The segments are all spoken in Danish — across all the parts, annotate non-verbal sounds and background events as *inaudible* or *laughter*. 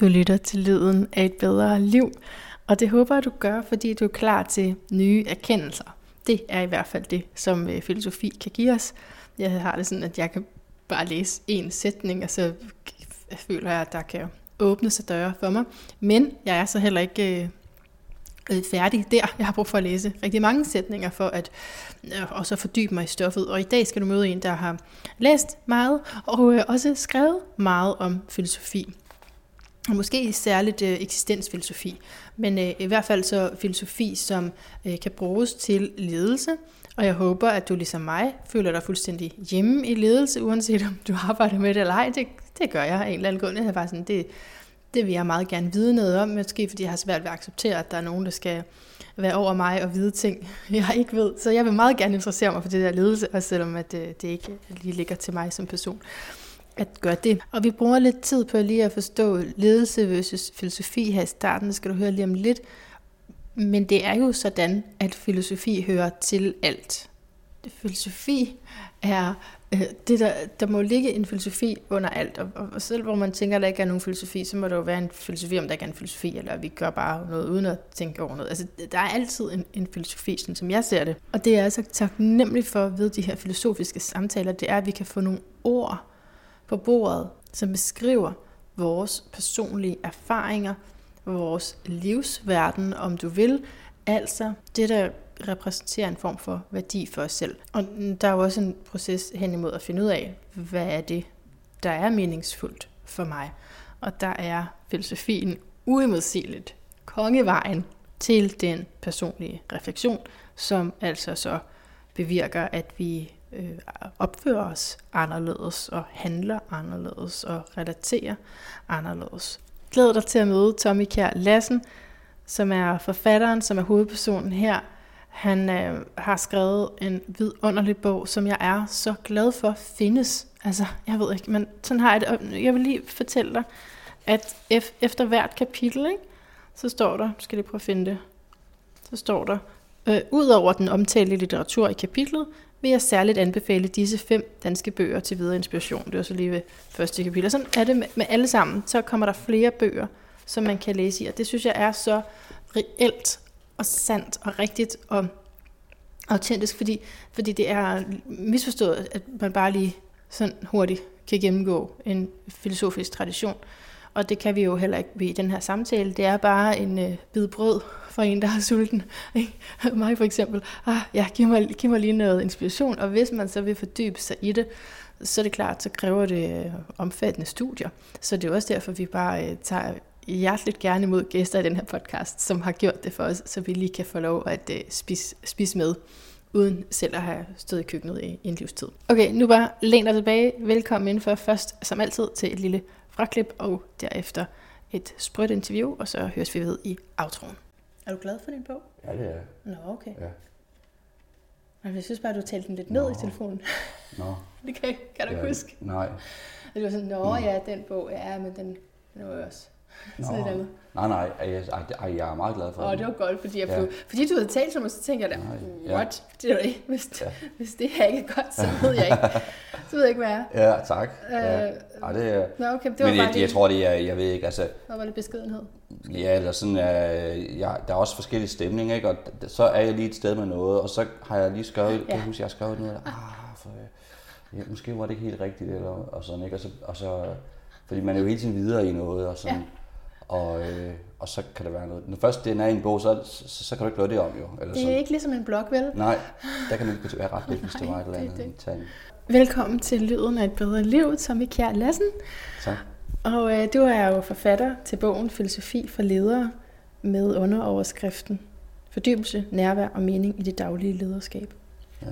Du lytter til lyden af et bedre liv, og det håber jeg, du gør, fordi du er klar til nye erkendelser. Det er i hvert fald det, som øh, filosofi kan give os. Jeg har det sådan, at jeg kan bare læse en sætning, og så føler jeg, at der kan åbne sig døre for mig. Men jeg er så heller ikke øh, øh færdig der. Jeg har brug for at læse rigtig mange sætninger for at øh, også fordybe mig i stoffet. Og i dag skal du møde en, der har læst meget og øh, også skrevet meget om filosofi. Og måske særligt øh, eksistensfilosofi, men øh, i hvert fald så filosofi, som øh, kan bruges til ledelse. Og jeg håber, at du ligesom mig føler dig fuldstændig hjemme i ledelse, uanset om du arbejder med det eller ej. Det, det gør jeg af en eller anden grund. Jeg bare sådan, det, det vil jeg meget gerne vide noget om, måske fordi jeg har svært ved at acceptere, at der er nogen, der skal være over mig og vide ting, *laughs* jeg ikke ved. Så jeg vil meget gerne interessere mig for det der ledelse, også selvom at, øh, det ikke lige ligger til mig som person at gøre det. Og vi bruger lidt tid på lige at forstå ledelse versus filosofi her i starten, det skal du høre lige om lidt. Men det er jo sådan, at filosofi hører til alt. Filosofi er øh, det, der, der må ligge en filosofi under alt. Og, og, selv hvor man tænker, at der ikke er nogen filosofi, så må der jo være en filosofi, om der ikke er en filosofi, eller vi gør bare noget uden at tænke over noget. Altså, der er altid en, en filosofi, sådan som jeg ser det. Og det er altså taknemmelig for ved de her filosofiske samtaler, det er, at vi kan få nogle ord på bordet, som beskriver vores personlige erfaringer, vores livsverden, om du vil. Altså det, der repræsenterer en form for værdi for os selv. Og der er jo også en proces hen imod at finde ud af, hvad er det, der er meningsfuldt for mig. Og der er filosofien uimodsigeligt kongevejen til den personlige refleksion, som altså så bevirker, at vi øh, opfører os anderledes og handler anderledes og relaterer anderledes. Glæder dig til at møde Tommy Kjær Lassen, som er forfatteren, som er hovedpersonen her. Han øh, har skrevet en vidunderlig bog, som jeg er så glad for findes. Altså, jeg ved ikke, men sådan har jeg det. Jeg vil lige fortælle dig, at efter hvert kapitel, ikke, så står der, skal jeg lige prøve at finde det, så står der, øh, ud over den omtalte litteratur i kapitlet, vil jeg særligt anbefale disse fem danske bøger til videre inspiration. Det var så lige ved første kapitel. Sådan er det med, med alle sammen. Så kommer der flere bøger, som man kan læse i. Og det synes jeg er så reelt og sandt og rigtigt og autentisk, fordi, fordi det er misforstået, at man bare lige sådan hurtigt kan gennemgå en filosofisk tradition. Og det kan vi jo heller ikke ved den her samtale. Det er bare en øh, bid brød for en, der er sulten. Ikke? Mig for eksempel. Ah, ja, giv mig, giv mig lige noget inspiration. Og hvis man så vil fordybe sig i det, så er det klart, så kræver det øh, omfattende studier. Så det er også derfor, vi bare øh, tager hjerteligt gerne imod gæster i den her podcast, som har gjort det for os, så vi lige kan få lov at øh, spise, spise med uden selv at have stået i køkkenet i, i en livstid. Okay, nu bare læn dig tilbage. Velkommen indenfor først, som altid, til et lille fraklip, og derefter et sprødt interview, og så høres vi ved i outroen. Er du glad for din bog? Ja, det er Nå, okay. Ja. Men jeg synes bare, du talte den lidt ned Nå. i telefonen. Nå. *laughs* det kan, kan du ja, ikke huske? Nej. Og det var sådan, nå ja, den bog, ja, men den, den var jo også Nå. sådan lidt andet. Nej, nej. Ej, jeg, ej, jeg er meget glad for Åh, den. det var godt, fordi, jeg Ja. ja. fordi du havde talt som mig, så tænkte jeg da, Nej, ja. what? Det er ikke, hvis, Ja. hvis det her ikke er godt, så ved jeg ikke, så ved jeg ikke, hvad jeg er. Ja, tak. Ja. Øh, Ej, det. Nå, okay, det var Men bare jeg, lige, jeg tror, det er, jeg ved ikke, altså, der var lidt beskedenhed. ja, eller sådan, øh, ja, der er også forskellige stemninger, ikke? Og så er jeg lige et sted med noget, og så har jeg lige skrevet, ja. kan Ja. jeg huske, jeg har skrevet noget, ah, for, ja, måske var det ikke helt rigtigt, eller, og sådan, ikke? Og så, og så, fordi man er jo hele tiden videre i noget, og sådan, ja. Og, øh, og så kan der være noget. Når først den er en bog, så, så, så kan du ikke lave det om, jo. Eller Det sådan. er ikke ligesom en blog, vel? Nej, der kan man ikke være ret lidt, hvis det *laughs* var et eller det er andet. Tag en- Velkommen til Lyden af et bedre liv, Tommy Kjær Lassen. Tak. Og øh, du er jo forfatter til bogen Filosofi for ledere med underoverskriften Fordybelse, nærvær og mening i det daglige lederskab. Ja.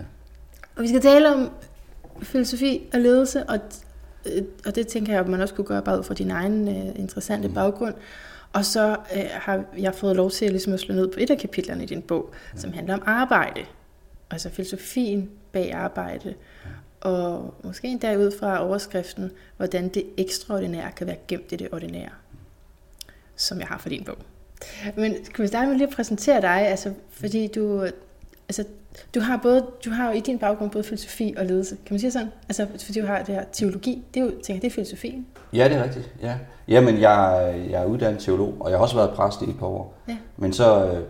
Og vi skal tale om filosofi og ledelse, og, og det tænker jeg, at man også kunne gøre bare ud fra din egen øh, interessante mm. baggrund. Og så øh, har jeg fået lov til ligesom at slå ned på et af kapitlerne i din bog, ja. som handler om arbejde. Altså filosofien bag arbejde. Ja. Og måske endda ud fra overskriften, hvordan det ekstraordinære kan være gemt i det ordinære, som jeg har for din bog. Men kan vi starte med lige at præsentere dig, altså, fordi du altså, du har, både, du har jo i din baggrund både filosofi og ledelse. Kan man sige sådan? Altså, fordi du har det her teologi. Det er jo, tænker, det er filosofien. Ja, det er rigtigt. Ja. Jamen, jeg, jeg er uddannet teolog, og jeg har også været præst i et par år. Ja. Men så, øh,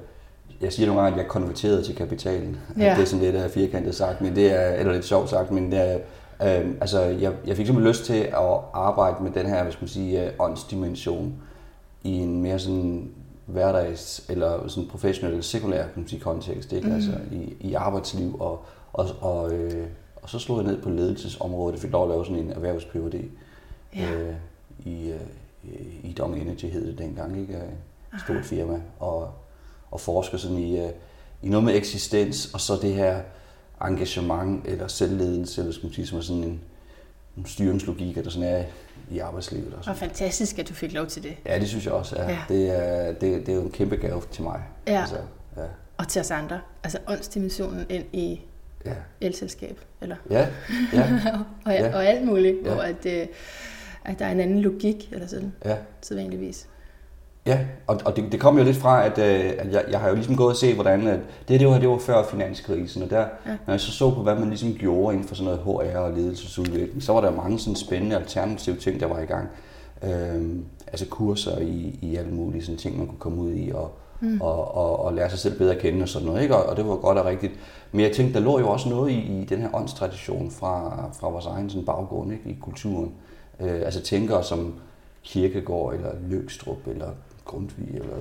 jeg siger nogle gange, at jeg konverterede til kapitalen. Ja. Det er sådan lidt uh, firkantet sagt, men det er, eller lidt sjovt sagt, men det er, øh, altså, jeg, jeg fik simpelthen lyst til at arbejde med den her, skal man sige, øh, åndsdimension i en mere sådan hverdags, eller sådan professionel sekulær kan man sige, kontekst, ikke? Mm. altså i, i arbejdsliv, og, og, og, øh, og så slog jeg ned på ledelsesområdet, og fik lov at lave sådan en erhvervs Ja. øh, i, øh, i Dong Energy hed det dengang, ikke? Et stort firma, og, og forsker sådan i, øh, i noget med eksistens, og så det her engagement, eller selvledelse, eller skal man sige, som er sådan en styringslogik, der sådan er i arbejdslivet. Og Og fantastisk, at du fik lov til det. Ja, det synes jeg også. Ja. Ja. Det, er, det, det er jo en kæmpe gave til mig. Ja. Altså, ja. Og til os andre. Altså åndsdimensionen ind i Ja. elselskab. Eller, Ja, ja, *laughs* og, ja. og alt muligt. Ja. Hvor at, øh, at der er en anden logik, eller sådan, ja. sædvanligvis. Ja, og, og det, det kom jo lidt fra, at, øh, at jeg, jeg har jo ligesom gået og set, hvordan at det, det, var, det var før finanskrisen, og der, ja. når jeg så så på, hvad man ligesom gjorde inden for sådan noget HR og ledelsesudvikling, så var der mange sådan spændende alternative ting, der var i gang. Øhm, altså kurser i, i alle mulige sådan ting, man kunne komme ud i, og, mm. og, og, og lære sig selv bedre at kende og sådan noget, ikke? Og, og det var godt og rigtigt. Men jeg tænkte, der lå jo også noget i, i den her åndstradition fra, fra vores egen sådan baggrund ikke? i kulturen. Øh, altså tænkere som Kirkegård, eller Løgstrup, eller Grundtvig, eller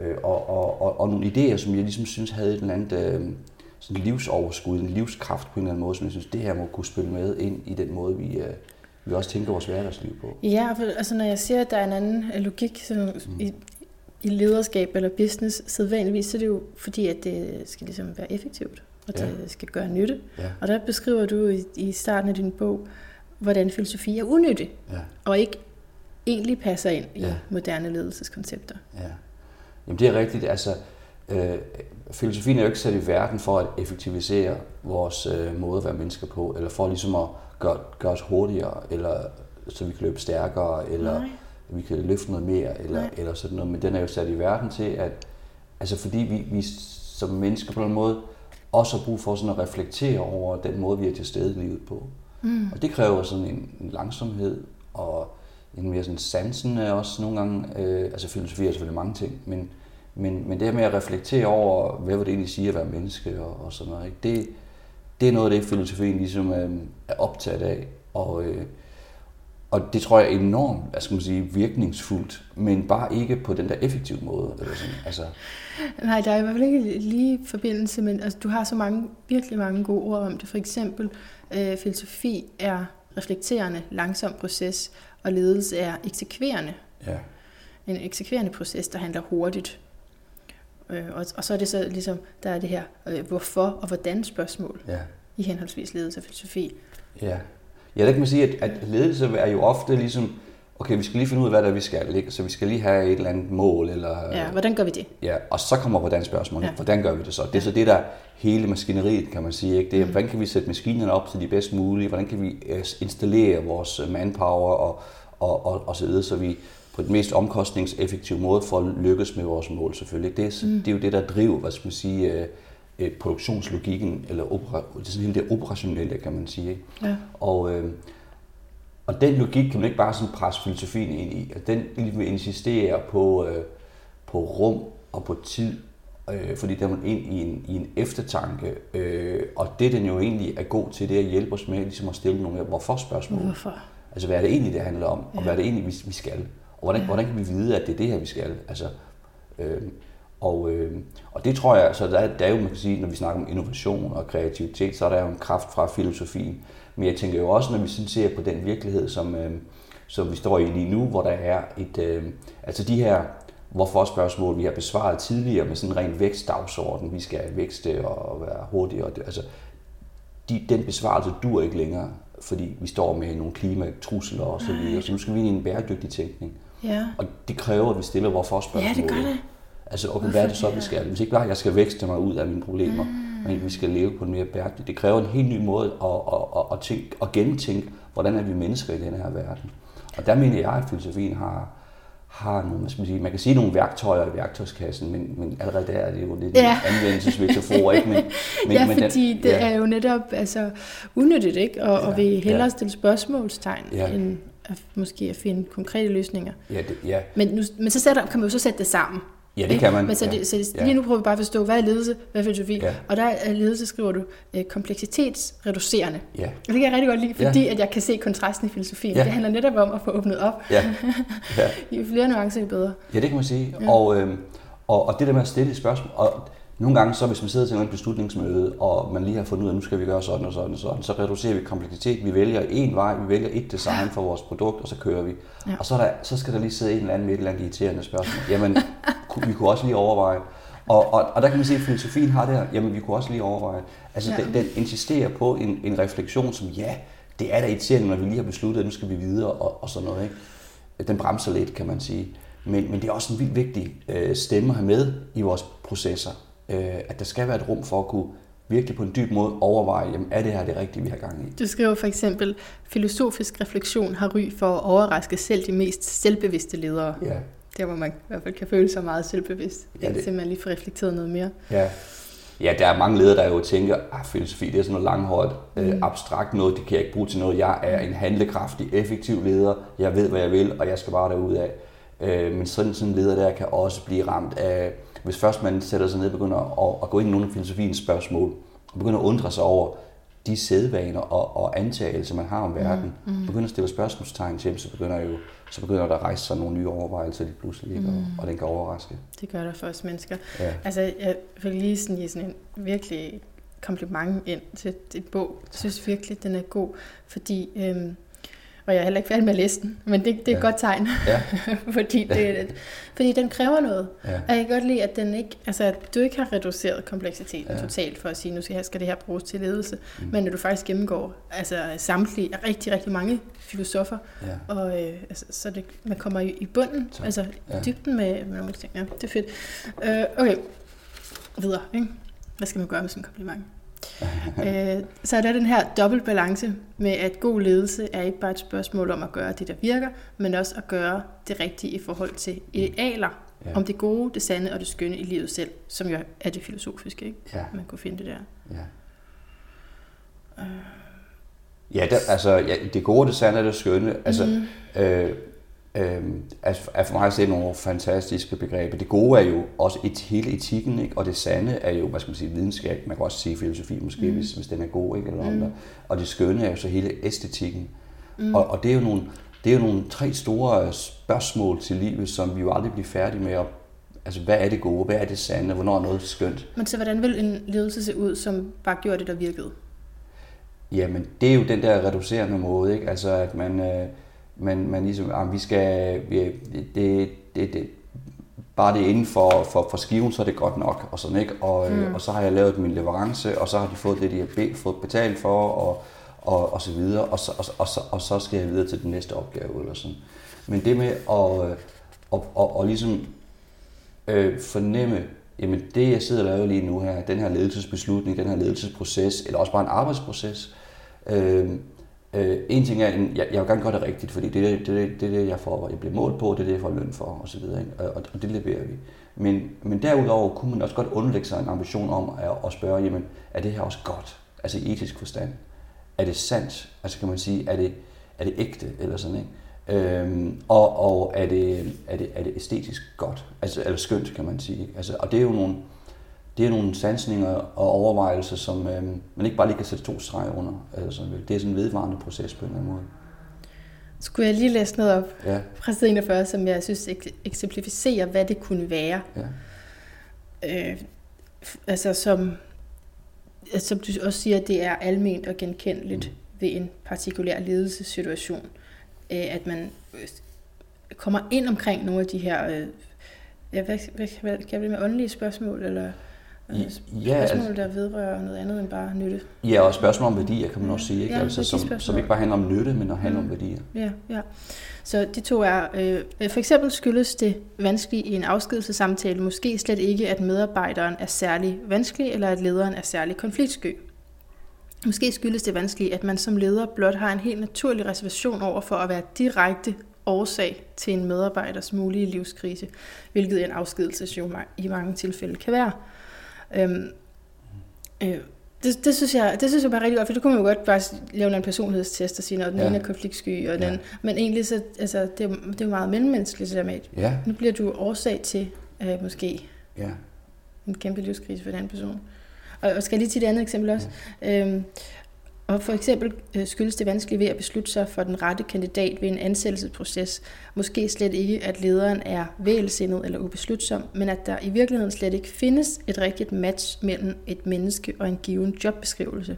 øh, øh, og, og, og, og nogle idéer, som jeg ligesom synes havde et eller andet øh, sådan livsoverskud, en livskraft på en eller anden måde, som jeg synes, det her må kunne spille med ind i den måde, vi, øh, vi også tænker vores hverdagsliv på. Ja, for, altså når jeg siger, at der er en anden øh, logik sådan, mm. i, i lederskab eller business, sædvanligvis, så er det jo fordi, at det skal ligesom være effektivt, og det Ja. skal gøre nytte. Ja, Og der beskriver du i, i starten af din bog, hvordan filosofi er unyttig, ja, og ikke egentlig passer ind i Ja. moderne ledelseskoncepter. ja. Jamen det er rigtigt, altså øh, filosofien er jo ikke sat i verden for at effektivisere vores øh, måde at være mennesker på, eller for ligesom at gøre, gøre os hurtigere, eller så vi kan løbe stærkere, eller Nej. vi kan løfte noget mere, eller, Nej. eller sådan noget. Men den er jo sat i verden til, at altså fordi vi, vi som mennesker på en måde også har brug for sådan at reflektere over den måde, vi er til stede i livet på. Mm. Og det kræver sådan en, en langsomhed og en mere sådan sansende også nogle gange. Øh, altså filosofi er selvfølgelig mange ting, men, men, men det her med at reflektere over, hvad vil det egentlig sige at være menneske og, og sådan noget, ikke? Det, det er noget af det, filosofien ligesom øh, er optaget af. Og, øh, og det tror jeg er enormt, hvad skal man sige, virkningsfuldt, men bare ikke på den der effektive måde. Eller sådan. Altså, Nej, der er i hvert fald ikke lige forbindelse, men altså, du har så mange, virkelig mange gode ord om det. For eksempel, øh, filosofi er reflekterende, langsom proces, og ledelse er eksekverende. ja, En eksekverende proces, der handler hurtigt. Øh, og, og så er det så ligesom, der er det her øh, hvorfor og hvordan spørgsmål ja. i henholdsvis ledelse og filosofi. Ja. Ja, der kan man sige, at, at ledelse er jo ofte ligesom, okay, vi skal lige finde ud af, hvad det er, vi skal, ikke? så vi skal lige have et eller andet mål, eller, Ja, hvordan gør vi det? ja og så kommer hvordan spørgsmål, Ja. ja. hvordan gør vi det så? Det er så det, der er hele maskineriet, kan man sige. Ikke? Det er, hvordan kan vi sætte maskinerne op til de bedst mulige, hvordan kan vi øh, installere vores øh, manpower, og, og, og, og så videre, så vi på den mest omkostningseffektive måde får lykkes med vores mål selvfølgelig. Det, er, mm. det er jo det, der driver, hvad skal man sige, øh, produktionslogikken, eller opera, det er sådan hele det operationelle, kan man sige. Ikke? Ja. Og, øh, og den logik kan man ikke bare sådan presse filosofien ind i. At den ligesom vil insistere på, øh, på rum og på tid, øh, fordi der er man ind i en, i en eftertanke. Øh, og det, den jo egentlig er god til, det er at hjælpe os med ligesom at stille nogle hvorfor-spørgsmål. Hvorfor? Altså, hvad er det egentlig, det handler om, og Ja. hvad er det egentlig, vi, vi skal? Og hvordan, ja. hvordan kan vi vide, at det er det her, vi skal? Altså, øh, og, øh, og det tror jeg, så der, er- der er jo, man kan sige, når vi snakker om innovation og kreativitet, så er der jo en kraft fra filosofien. Men jeg tænker jo også, når vi sådan ser på den virkelighed, som, øh, som vi står i lige nu, hvor der er et, øh, altså de her hvorfor spørgsmål, vi har besvaret tidligere med sådan en ren vækstdagsorden, vi skal vækste og være hurtigere. Altså, de, den besvarelse dur ikke længere, fordi vi står med nogle klimatrusler og så videre. Så nu skal vi ind i en bæredygtig tænkning. Ja. Og det kræver, at vi stiller hvorfor spørgsmål. Ja, det gør det. Altså, okay, hvad er det så, vi skal? Hvis ikke bare, jeg skal vækste mig ud af mine problemer, Ah. men vi skal leve på en mere bæredygtig. Det kræver en helt ny måde at, at, at, at, tænke, at gentænke, hvordan er vi mennesker i den her verden. Og der mener jeg, at filosofien har, har nogle, hvad skal man sige, man kan sige nogle værktøjer i værktøjskassen, men, men allerede der er det jo lidt Ja. en anvendelsesmetafor, ikke? Men, *laughs* men, ja, men den- fordi det er jo netop altså, unødigt, ikke? Og, ja, og Ja, vi hellere ja. stille spørgsmålstegn, Ja. end at, måske at finde konkrete løsninger. Ja, det, ja, Men, nu, men så sætter, kan man jo så sætte det sammen. Ja, det kan man. Men så, ja. det, så det, ja. lige nu prøver vi bare at forstå, hvad er ledelse, hvad er filosofi? Ja. Og der er ledelse, skriver du, øh, kompleksitetsreducerende. Ja, Og det kan jeg rigtig godt lide, Ja. fordi at jeg kan se kontrasten i filosofien. Ja. Det handler netop om at få åbnet op. ja, *laughs* ja. Jo flere nuancer, jo bedre. Ja, det kan man sige. Ja. Ja. Og, øhm, og, og det der med at stille et spørgsmål, og nogle gange så, hvis man sidder til en beslutningsmøde, og man lige har fundet ud af, at nu skal vi gøre sådan og sådan og sådan, så reducerer vi kompleksitet. Vi vælger en vej, vi vælger et design for vores produkt, og så kører vi. Ja. Og så, er der, så skal der lige sidde en eller anden med et eller andet irriterende spørgsmål. Jamen, vi kunne også lige overveje. Og, og, og der kan man sige, at filosofien har det her, jamen vi kunne også lige overveje. Altså ja. den, den insisterer på en, en refleksion, som ja, det er da irriterende, når vi lige har besluttet, at nu skal vi videre og, og sådan noget. Ikke? den bremser lidt, kan man sige. Men, men det er også en vildt vigtig øh, stemme at have med i vores processer. Øh, at der skal være et rum for at kunne virkelig på en dyb måde overveje, jamen, er det her det rigtige, vi har gang i? Du skriver for eksempel, filosofisk refleksion har ry for at overraske selv de mest selvbevidste ledere. Ja, Der hvor man i hvert fald kan føle sig meget selvbevidst. Ja, det- det... man lige får reflekteret noget mere. ja. Ja, der er mange ledere, der jo tænker, at filosofi det er sådan noget langhåret, øh, Mm. abstrakt noget, det kan jeg ikke bruge til noget. Jeg er en handlekraftig, effektiv leder, jeg ved, hvad jeg vil, og jeg skal bare derud af. Øh, men sådan, sådan en leder der kan også blive ramt af, hvis først man sætter sig ned og begynder at, at gå ind i nogle af filosofiens spørgsmål, og begynder at undre sig over de sædvaner og, og antagelser, man har om verden, mm. begynder at stille spørgsmålstegn til dem, så begynder, jo, så begynder der at rejse sig nogle nye overvejelser lige pludselig, ikke? Og, og den kan overraske. Det gør der for os mennesker. Ja. Altså, jeg vil lige sådan sådan en virkelig kompliment ind til din bog. Jeg synes virkelig, den er god, fordi... Øhm, og jeg er heller ikke færdig med at læse den, men det, det er et Ja. godt tegn, Ja, *laughs* fordi, det, fordi den kræver noget. ja, Og jeg kan godt lide, at, den ikke, altså, at du ikke har reduceret kompleksiteten ja. Totalt for at sige, nu skal, skal det her bruges til ledelse, Mm. men at du faktisk gennemgår altså, samtlige, rigtig, rigtig mange filosofer, ja. og øh, altså, så det, man kommer i, i bunden, Tak. altså Ja. dybden med, med nogle ting. Ja, det er fedt. Øh, okay, videre. Ikke? Hvad skal man gøre med sådan en kompliment? Øh, så er der den her dobbelt balance med, at god ledelse er ikke bare et spørgsmål om at gøre det, der virker, men også at gøre det rigtige i forhold til idealer Ja. om det gode, det sande og det skønne i livet selv, som jo er det filosofiske, ikke? Ja. Man kunne finde det der. Ja. Ja, der, altså, ja, det gode, det sande og det skønne. Altså, Mhm. øh, øh, altså, er for mig at se nogle fantastiske begreber. Det gode er jo også et, hele etikken, ikke? og det sande er jo, hvad skal man sige, videnskab. Man kan også sige filosofi måske, mm. hvis, hvis den er god, ikke? Eller mm. Og det skønne er jo så hele æstetikken. Mm. Og, og det er jo nogle, det er jo nogle tre store spørgsmål til livet, som vi jo aldrig bliver færdige med at Altså, hvad er det gode? Hvad er det sande? Hvornår er noget skønt? Men så hvordan vil en ledelse se ud, som bare gjorde det, der virkede? Jamen, det er jo den der reducerende måde, ikke? Altså, at man, øh, man, man ligesom, ah, vi skal, vi, det, det, det, bare det er inden for, for, for skiven, så er det godt nok, og sådan, ikke? Og, mm. og så har jeg lavet min leverance, og så har de fået det, de har be, fået betalt for, og, og, og så videre, og så, og, og, så, og så skal jeg videre til den næste opgave, eller sådan. Men det med at, øh, og, og, og ligesom øh, fornemme, jamen det jeg sidder og laver lige nu her, den her ledelsesbeslutning, den her ledelsesproces, eller også bare en arbejdsproces, øh, øh, en ting er, en, jeg, jeg vil gerne gøre det rigtigt, fordi det er det, det, det, det jeg får, jeg bliver målt på, det er det, jeg får løn for, og så videre, ikke? Og, og det leverer vi. Men, men derudover kunne man også godt underlægge sig en ambition om at, at spørge, jamen, er det her også godt? Altså i etisk forstand. Er det sandt? Altså kan man sige, er det, er det ægte, eller sådan, ikke? Øhm, og og er, det, er, det, er det æstetisk godt, altså, eller skønt, kan man sige. Altså, og det er jo nogle, det er nogle sansninger og overvejelser, som øhm, man ikke bare lige kan sætte to streger under. Altså, det er sådan en vedvarende proces på en eller anden måde. Skulle jeg lige læse noget op Ja, fra side 41, som jeg synes ek- eksemplificerer, hvad det kunne være? ja, Øh, altså som, altså, som du også siger, det er alment og genkendeligt mm. ved en partikulær ledelsessituation, øh, at man øh, kommer ind omkring nogle af de her, øh, ja, hvad, hvad, hvad kan det med åndelige spørgsmål, eller øh, spørgsmål, ja, altså- der vedrører noget andet end bare nytte? ja og spørgsmål om værdier, kan man også sige. Ikke? Ja, altså, som, som ikke bare handler om nytte, men at handle Mm. om værdier. Ja, ja. Så de to er, øh, for eksempel skyldes det vanskeligt i en afskedelsesamtale måske slet ikke, at medarbejderen er særlig vanskelig, eller at lederen er særlig konfliktsky. Måske skyldes det vanskeligt, at man som leder blot har en helt naturlig reservation over for at være direkte årsag til en medarbejders mulige livskrise, hvilket en afskedelse jo i mange tilfælde kan være. Øhm, øh, det, det, synes jeg, det synes jeg bare rigtig godt, for det kunne man jo godt bare lave en personlighedstest og sige, at den ja. ene er konfliktsky, og den, ja. men egentlig så, altså, det, er, det er meget mellemmenneskeligt, det der med, ja. nu bliver du årsag til øh, måske ja. en kæmpe livskrise for den person. Og, og skal lige til et andet eksempel også? Ja. Øhm, og for eksempel øh, skyldes det vanskeligt ved at beslutte sig for den rette kandidat ved en ansættelsesproces. Måske slet ikke, at lederen er vælsindet eller ubeslutsom, men at der i virkeligheden slet ikke findes et rigtigt match mellem et menneske og en given jobbeskrivelse.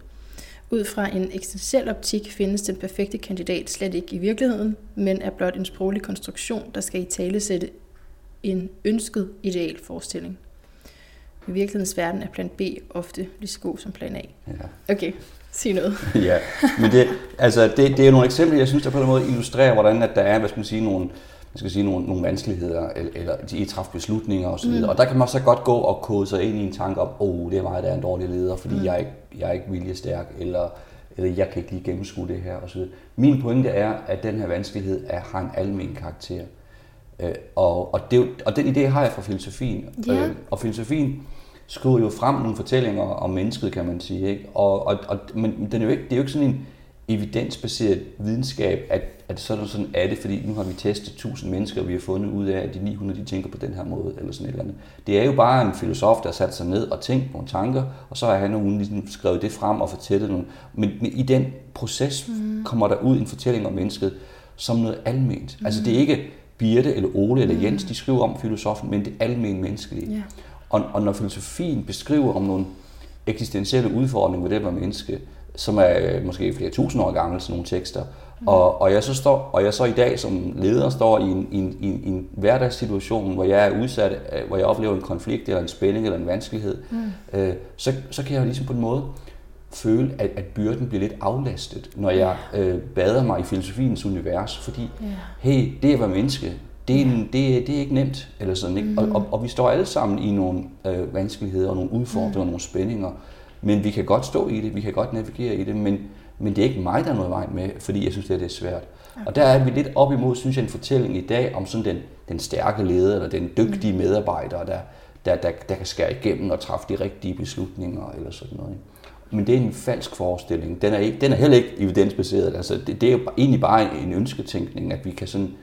Ud fra en eksistentiel optik findes den perfekte kandidat slet ikke i virkeligheden, men er blot en sproglig konstruktion, der skal i tale sætte en ønsket ideal forestilling. I virkelighedens verden er plan B ofte lige så god som plan A. Ja. Okay, sige noget. *laughs* ja, men det, altså, det, det er nogle eksempler, jeg synes, der på en måde illustrerer, hvordan at der er, hvad skal man sige, nogle, man skal sige, nogle, nogle vanskeligheder, eller, eller de træffer beslutninger osv. Mm. Og der kan man så godt gå og kode sig ind i en tanke om, åh, oh, det er mig, der er en dårlig leder, fordi mm. jeg, er ikke, jeg er ikke viljestærk, eller, eller jeg kan ikke lige gennemskue det her osv. Min pointe er, at den her vanskelighed er, har en almen karakter. Øh, og, og, det, og den idé har jeg fra filosofien. Yeah. Øh, og filosofien skriver jo frem nogle fortællinger om mennesket, kan man sige. Ikke? Og, og, og, men den er jo ikke, det er jo ikke sådan en evidensbaseret videnskab, at, at sådan, sådan er det, fordi nu har vi testet 1000 mennesker, og vi har fundet ud af, at de 900 de tænker på den her måde, eller sådan et eller andet. Det er jo bare en filosof, der har sat sig ned og tænkt nogle tanker, og så har han nogen ligesom skrevet det frem og fortællet nogle. Men, men i den proces mm. kommer der ud en fortælling om mennesket som noget alment. Mm. Altså det er ikke Birte eller Ole eller Jens, de skriver om filosofen, men det almen menneskelige. Yeah. Og, og når filosofien beskriver om nogle eksistentielle udfordringer ved det at menneske, som er øh, måske flere tusind år gamle, sådan nogle tekster, mm. og, og, jeg så står, og jeg så i dag som leder står i en, i en, i en, i en hverdagssituation, hvor jeg er udsat, øh, hvor jeg oplever en konflikt, eller en spænding, eller en vanskelighed, mm. øh, så, så kan jeg ligesom på en måde føle, at, at byrden bliver lidt aflastet, når jeg øh, bader mig i filosofiens univers, fordi, yeah. hey, det at være menneske, det er, en, det, det er ikke nemt. Eller sådan, ikke? Mm. Og, og, og vi står alle sammen i nogle øh, vanskeligheder og nogle udfordringer mm. og nogle spændinger. Men vi kan godt stå i det, vi kan godt navigere i det, men, men det er ikke mig, der er noget vej med, fordi jeg synes, det er, det er svært. Okay. Og der er vi lidt op imod, synes jeg, en fortælling i dag om sådan den, den stærke leder, eller den dygtige mm. medarbejder, der, der, der, der kan skære igennem og træffe de rigtige beslutninger, eller sådan noget. Ikke? Men det er en falsk forestilling. Den er, ikke, den er heller ikke evidensbaseret. Altså, det, det er jo egentlig bare en ønsketænkning, at vi kan sådan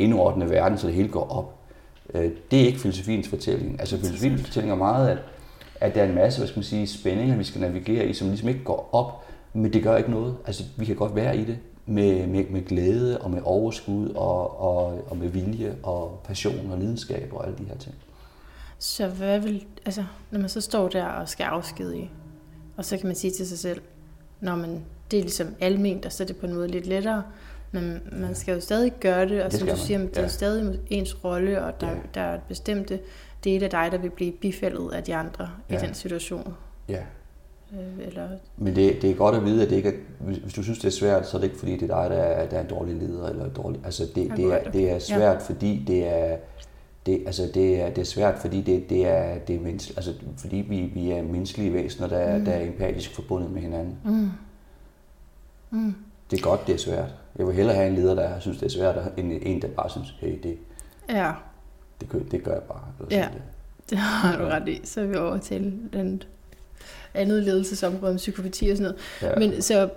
indordne verden, så det hele går op. Øh, det er ikke filosofiens fortælling. Altså filosofiens fortælling er meget, at, at der er en masse hvad skal man sige, spændinger, vi skal navigere i, som ligesom ikke går op, men det gør ikke noget. Altså vi kan godt være i det med, med, med glæde og med overskud og, og, og med vilje og passion og lidenskab og alle de her ting. Så hvad vil, altså, når man så står der og skal afskedige, og så kan man sige til sig selv, når man, det er ligesom almindeligt, og så er det på en måde lidt lettere, men man skal jo stadig gøre det, og det som du siger, det er ja. stadig ens rolle, og der, ja. der er bestemte dele af dig, der vil blive bifældet af de andre ja. i den situation. Ja. Øh, eller... Men det, det er godt at vide, at det ikke er, hvis du synes, det er svært, så er det ikke fordi, det er dig, der er, der er en dårlig leder. Eller dårlig, altså det, det, er, det er svært, ja. fordi det er, det, altså det, er, det er svært, fordi det, det er, det er menneske, altså fordi vi, vi er menneskelige væsener, der, mm. der er empatisk forbundet med hinanden. Mm. Mm. Det er godt, det er svært. Jeg vil hellere have en leder, der synes, det er svært, end en, der bare synes, hey, det, ja. det, det gør jeg bare. Eller ja, det. det har du ret i. Så er vi over til den andet ledelsesområde om psykopati og sådan noget. Ja. Men så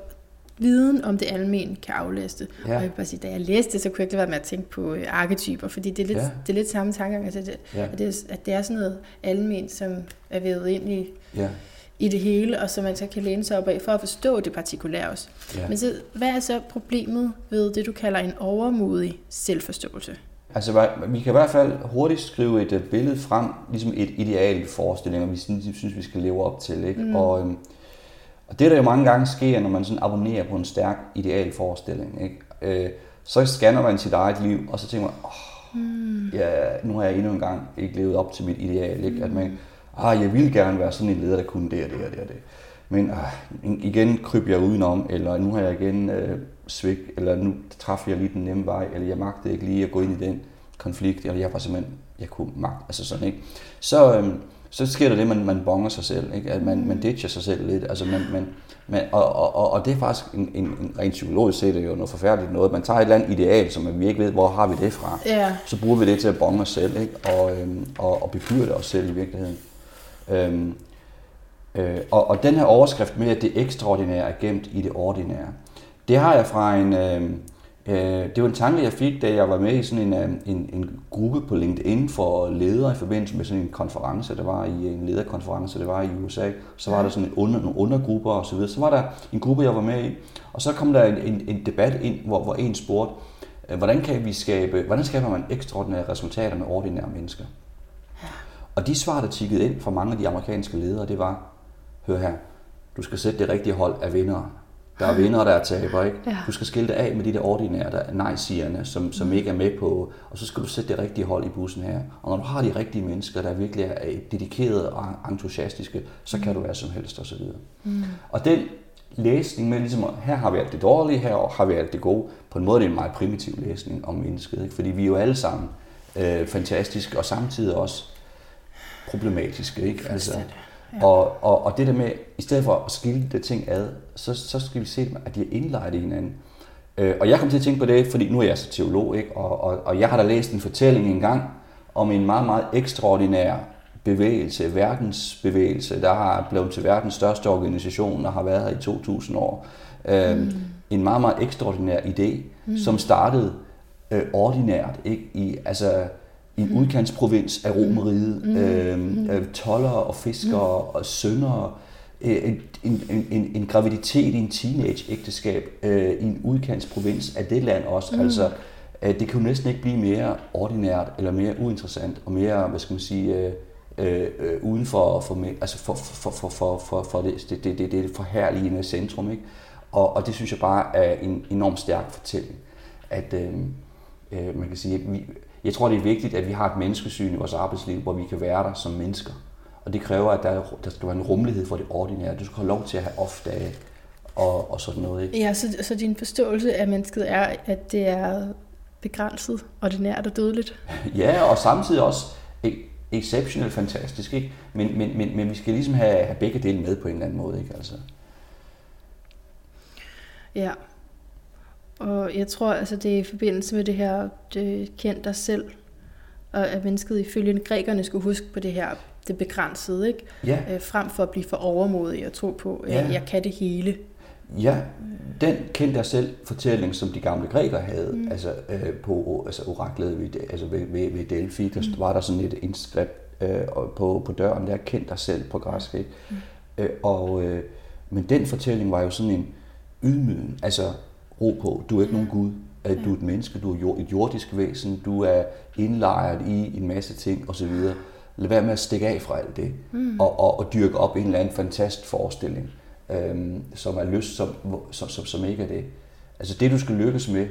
viden om det almen kan aflaste. Ja. Og jeg vil bare sige, da jeg læste det, så kunne jeg ikke lade være med at tænke på øh, arketyper, fordi det er lidt, ja. det er lidt samme tankegang, altså det, ja. at, det, at det er sådan noget almen, som er vævet ind i, ja i det hele, og som man så kan læne sig op af for at forstå det partikulære også. Ja. Men så, hvad er så problemet ved det, du kalder en overmodig selvforståelse? Altså, vi kan i hvert fald hurtigt skrive et øh, billede frem, ligesom et ideal forestilling, vi synes, vi skal leve op til. Ikke? Mm. Og, øhm, og det, der jo mange gange sker, når man sådan abonnerer på en stærk ideal forestilling, ikke? Øh, så scanner man sit eget liv, og så tænker man, oh, mm. ja, nu har jeg endnu en gang ikke levet op til mit ideal. Ikke? Mm. At man, ah, jeg ville gerne være sådan en leder, der kunne det og det og det og det. Men ah, igen kryber jeg udenom, eller nu har jeg igen øh, svigt, eller nu træffer jeg lige den nemme vej, eller jeg magtede ikke lige at gå ind i den konflikt, eller jeg var simpelthen, jeg kunne magt, altså sådan, ikke? Så, øhm, så sker der det, man, man bonger sig selv, ikke? At man, man ditcher sig selv lidt, altså man, man, Men, og, og, og, det er faktisk en, en, en rent psykologisk set er jo noget forfærdeligt noget. Man tager et eller andet ideal, som vi ikke ved, hvor har vi det fra. Ja. Så bruger vi det til at bonge os selv, ikke? Og, øhm, og, og bebyrde os selv i virkeligheden. Øhm, øh, og, og den her overskrift med, at det ekstraordinære er gemt i det ordinære, det har jeg fra en... Øh, Øh, det var en tanke, jeg fik, da jeg var med i sådan en, øh, en, en gruppe på LinkedIn for ledere i forbindelse med sådan en konference, der var i en lederkonference, der var i USA. Så var der sådan en under, nogle undergrupper og så videre. Så var der en gruppe, jeg var med i, og så kom der en, en, en debat ind, hvor, hvor en spurgte, øh, hvordan kan vi skabe, hvordan skaber man ekstraordinære resultater med ordinære mennesker? Og de svar, der tikkede ind fra mange af de amerikanske ledere, det var, hør her, du skal sætte det rigtige hold af vindere. Der er vinder, der er taber, ikke? Ja. Du skal skille dig af med de der ordinære, der nej-sigerne, som, som ikke er med på, og så skal du sætte det rigtige hold i bussen her. Og når du har de rigtige mennesker, der virkelig er dedikerede og entusiastiske, så kan du være som helst videre. Mm. Og den læsning med ligesom, her har vi alt det dårlige, her har vi alt det gode, på en måde det er en meget primitiv læsning om mennesket, ikke? fordi vi er jo alle sammen øh, fantastiske, og samtidig også problematiske. Ikke? Altså, Ja. Og, og, og det der med, i stedet for at skille de ting ad, så, så skal vi se, at de er indlejret i hinanden. Øh, og jeg kom til at tænke på det, fordi nu er jeg så teolog, ikke? Og, og, og jeg har da læst en fortælling engang om en meget, meget ekstraordinær bevægelse, verdensbevægelse, der har blevet til verdens største organisation og har været her i 2000 år. Øh, mm. En meget, meget ekstraordinær idé, mm. som startede øh, ordinært, ikke? I, altså, en mm. udkantsprovins af Romeriet, mm. øh, øh, toller og fiskere mm. og sønder, øh, en, en, en, en graviditet i en teenage-ægteskab øh, i en udkantsprovins af det land også. Mm. Altså, øh, det kan jo næsten ikke blive mere ordinært eller mere uinteressant og mere, hvad skal man sige, øh, øh, uden for, for, altså for, for, for, for, for, for det, det, det, det, det forherligende centrum. Ikke? Og, og det synes jeg bare er en enormt stærk fortælling. At øh, øh, man kan sige, at vi, jeg tror, det er vigtigt, at vi har et menneskesyn i vores arbejdsliv, hvor vi kan være der som mennesker. Og det kræver, at der, der skal være en rummelighed for det ordinære. Du skal have lov til at have off-dage og, og sådan noget. Ikke? Ja, så, så din forståelse af mennesket er, at det er begrænset, ordinært og dødeligt? *laughs* ja, og samtidig også exceptionelt fantastisk. Ikke? Men, men, men, men vi skal ligesom have, have begge dele med på en eller anden måde. Ikke? Altså. Ja, og jeg tror, altså det er i forbindelse med det her, det kendt dig selv, og at mennesket ifølge grækerne skulle huske på det her, det begrænsede, ikke? Ja. Øh, frem for at blive for overmodig og tro på, at ja. jeg kan det hele. Ja, den kendte jeg selv fortælling, som de gamle grækere havde, mm. altså øh, på altså oraklet ved, altså ved, ved, ved Delphi, der mm. var der sådan et indskrift øh, på, på døren, der kendte dig selv på græsk, ikke? Mm. Øh, og, øh, men den fortælling var jo sådan en ydmygen, altså ro på. Du er ikke nogen Gud. At du er et menneske, du er et jordisk væsen, du er indlejret i en masse ting osv. Lad være med at stikke af fra alt det, mm. og, og, og dyrke op en eller anden fantast forestilling, øhm, som er lyst, som, som, som, som ikke er det. Altså det, du skal lykkes med,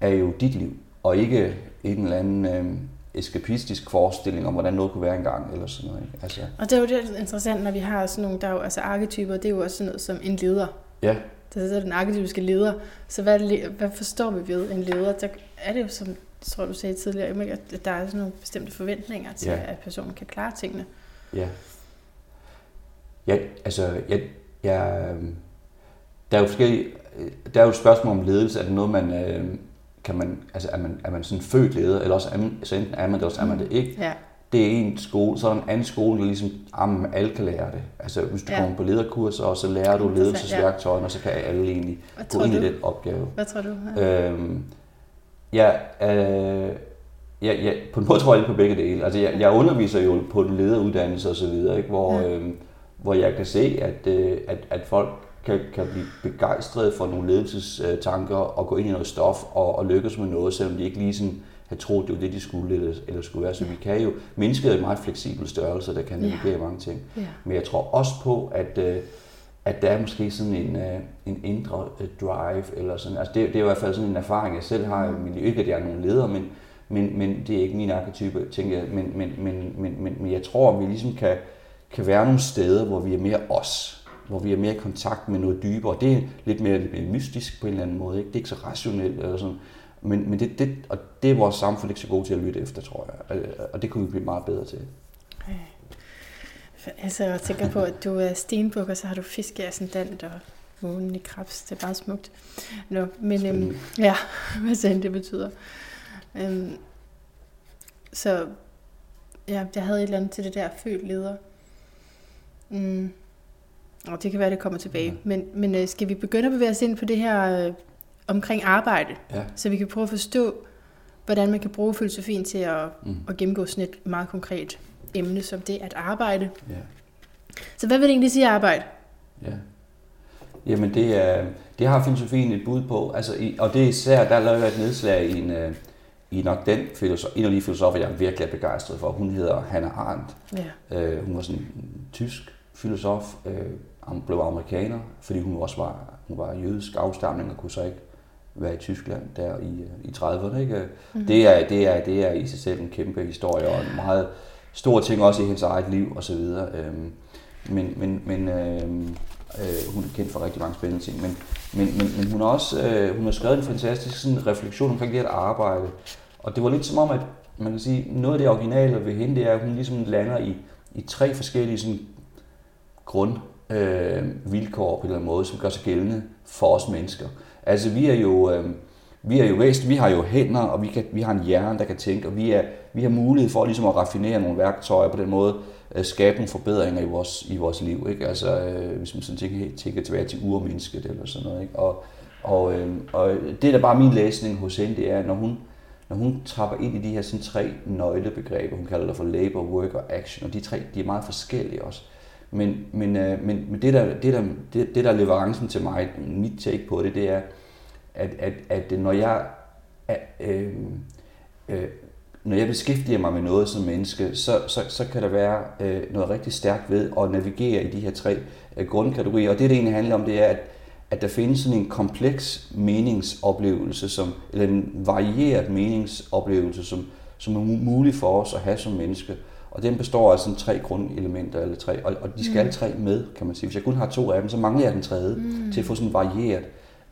er jo dit liv, og ikke en eller anden øhm, eskapistisk forestilling om, hvordan noget kunne være engang, eller sådan noget. Ikke? Altså. Og det er jo det interessant, når vi har sådan nogle, der er jo, altså arketyper, det er jo også sådan noget som en leder. Ja. Det er den arketypiske leder. Så hvad, hvad forstår vi ved en leder? Der er det jo, som tror du sagde tidligere, at der er sådan nogle bestemte forventninger til, ja. at personen kan klare tingene. Ja. Ja, altså, jeg, jeg, der er jo forskellige, der er jo et spørgsmål om ledelse. Er det noget, man, øh, kan man, altså er man, er man sådan født leder, eller også er man, så enten er man det, eller også er man det ikke. Ja det er en skole, så er der en anden skole, der ligesom, jamen, alle kan lære det. Altså hvis du ja. kommer på lederkurser, og så lærer du ledelsesværktøjerne, ja. og så kan alle egentlig gå ind du? i den opgave. Hvad tror du? Ja. Øhm, ja, øh, ja, ja, på en måde tror jeg på begge dele. Altså jeg, jeg underviser jo på en lederuddannelse og så videre, ikke? Hvor, ja. øhm, hvor jeg kan se, at, øh, at, at folk kan, kan blive begejstrede for nogle ledelsestanker og gå ind i noget stof og, og lykkes med noget, selvom de ikke lige sådan have troet, det var det, de skulle eller, eller skulle være. Så vi kan jo, mennesket er et meget fleksibel størrelse, der kan navigere ja. mange ting. Ja. Men jeg tror også på, at, øh, at der er måske sådan en, øh, en indre øh, drive, eller sådan. Altså det, det er i hvert fald sådan en erfaring, jeg selv har. Men ikke, at jeg er nogen leder, men, men, men det er ikke min arketype, tænker jeg. Men, men, men, men, men, men jeg tror, at vi ligesom kan, kan være nogle steder, hvor vi er mere os hvor vi er mere i kontakt med noget dybere. Det er lidt mere, lidt mere mystisk på en eller anden måde. Ikke? Det er ikke så rationelt. Eller sådan. Men, men det, det, og det er vores samfund ikke så gode til at lytte efter, tror jeg. Og det kunne vi blive meget bedre til. Altså, jeg tænker på, at du er stenbuk, og så har du fisk i ascendant og månen i krebs. Det er bare smukt. Nå, men øhm, ja, *laughs* hvad sådan det betyder. Øhm, så ja, jeg havde et eller andet til det der følt leder. Mm. Og det kan være, det kommer tilbage. Ja. Men, men øh, skal vi begynde at bevæge os ind på det her øh, omkring arbejde? Ja. Så vi kan prøve at forstå, hvordan man kan bruge filosofien til at, mm. at gennemgå sådan et meget konkret emne, som det at arbejde. Ja. Så hvad vil det egentlig sige arbejde? Ja. Jamen det, er, det har filosofien et bud på, altså, i, og det er især, der laver jeg et nedslag i, en, øh, i nok den filosof, en af de filosofer, jeg er virkelig begejstret for. Hun hedder Hannah Arendt. Ja. Øh, hun var sådan en tysk filosof, øh, blev amerikaner, fordi hun også var, hun var jødisk afstamning og kunne så ikke være i Tyskland der i, øh, i 30'erne. Ikke? Mm-hmm. Det, er, det, er, det er i sig selv en kæmpe historie og en meget stor ting også i hendes eget liv osv. Øhm, men men, men øhm, øh, hun er kendt for rigtig mange spændende ting. Men, men, men, men hun har også øh, hun har skrevet en fantastisk sådan, refleksion omkring det at arbejde. Og det var lidt som om, at man kan sige, noget af det originale ved hende, det er, at hun ligesom lander i, i tre forskellige sådan, grund øh, vilkår på en eller anden måde, som gør sig gældende for os mennesker. Altså vi er jo, øh, vi er jo væsen, vi har jo hænder, og vi, kan, vi har en hjerne, der kan tænke, og vi, er, vi har mulighed for ligesom at raffinere nogle værktøjer på den måde, øh, skabe nogle forbedringer i vores, i vores liv. Ikke? Altså, øh, hvis man sådan tænker, tænker tilbage til urmennesket eller sådan noget. Ikke? Og, og, øh, og det, der bare min læsning hos hende, det er, når hun, når hun trapper ind i de her sådan, tre nøglebegreber, hun kalder det for labor, work og action, og de tre, de er meget forskellige også. Men, men, øh, men, men det, der, det, der, det, det, der er leverancen til mig, mit take på det, det er, at, at, at når jeg øh, øh, når jeg beskæftiger mig med noget som menneske, så, så, så kan der være øh, noget rigtig stærkt ved at navigere i de her tre øh, grundkategorier. Og det, det egentlig handler om, det er, at, at der findes sådan en kompleks meningsoplevelse, som, eller en varieret meningsoplevelse, som, som er mulig for os at have som menneske. Og den består af sådan tre grundelementer, eller tre, og, og de skal mm. alle tre med, kan man sige. Hvis jeg kun har to af dem, så mangler jeg den tredje, mm. til at få sådan en varieret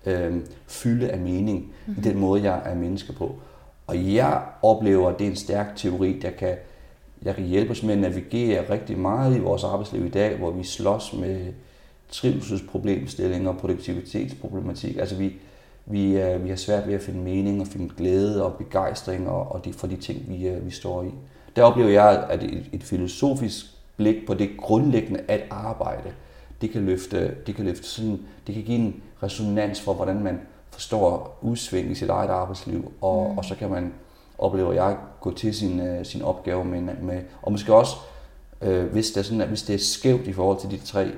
øh, fylde af mening mm. i den måde, jeg er menneske på. Og jeg oplever, at det er en stærk teori, der kan, der kan hjælpe os med at navigere rigtig meget i vores arbejdsliv i dag, hvor vi slås med trivselsproblemstillinger og produktivitetsproblematik. Altså vi, vi, vi har svært ved at finde mening og finde glæde og begejstring og, og de, for de ting, vi, vi står i. Der oplever jeg, at et, et filosofisk blik på det grundlæggende at arbejde, det kan løfte, det kan løfte sådan, det kan give en resonans for, hvordan man forstår udsving i sit eget arbejdsliv, og, mm. og så kan man, oplever jeg, gå til sin, uh, sin opgave med, med, og måske også, øh, hvis, det er sådan, at hvis det er skævt i forhold til de tre,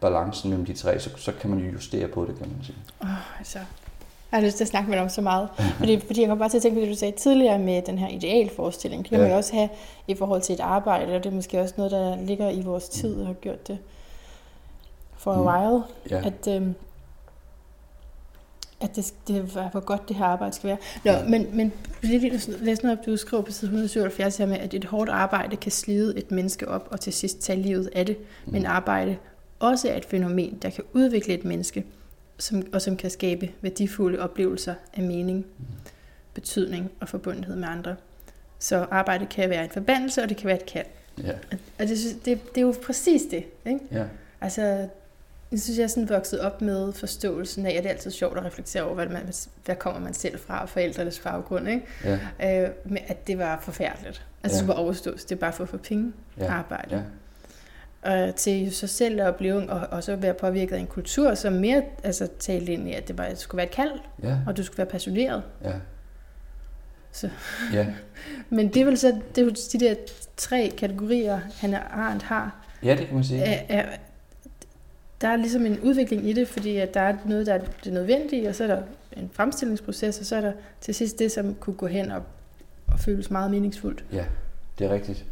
balancen mellem de tre, så, så kan man jo justere på det, kan man sige. Oh, altså, jeg har lyst til at snakke med dig om så meget. Fordi, fordi jeg kom bare til at tænke på det, du sagde tidligere med den her idealforestilling. Det kan ja. man jo også have i forhold til et arbejde, og det er måske også noget, der ligger i vores tid og har gjort det for a mm. while. Ja. At, øhm, at det, det var, hvor godt det her arbejde skal være. Nå, ja. men, men læs noget op, du skriver på side 177 her med, at et hårdt arbejde kan slide et menneske op og til sidst tage livet af det. Mm. Men arbejde også er et fænomen, der kan udvikle et menneske, som, og som kan skabe værdifulde oplevelser af mening, betydning og forbundethed med andre. Så arbejde kan være en forbandelse, og det kan være et kald. Ja. Og det, det, det er jo præcis det. Ikke? Ja. Altså, jeg synes, jeg er sådan vokset op med forståelsen af, at det er altid sjovt at reflektere over, hvad, man, hvad kommer man selv fra, forældrenes baggrund, ikke? Ja. Øh, men at det var forfærdeligt. Altså, ja. det var overstås. Det er bare for at få penge ja. arbejde. Ja. Og til sig selv at opleve, og også at være påvirket af en kultur, som mere altså, talte ind i, at det, bare, at det skulle være et kald, ja. og du skulle være passioneret. Ja. Så. Ja. *laughs* Men det er vel så det er de der tre kategorier, han Arendt har. Ja, det kan man sige. Er, er, der er ligesom en udvikling i det, fordi at der er noget, der er det nødvendige, og så er der en fremstillingsproces, og så er der til sidst det, som kunne gå hen og, og føles meget meningsfuldt. Ja, det er rigtigt.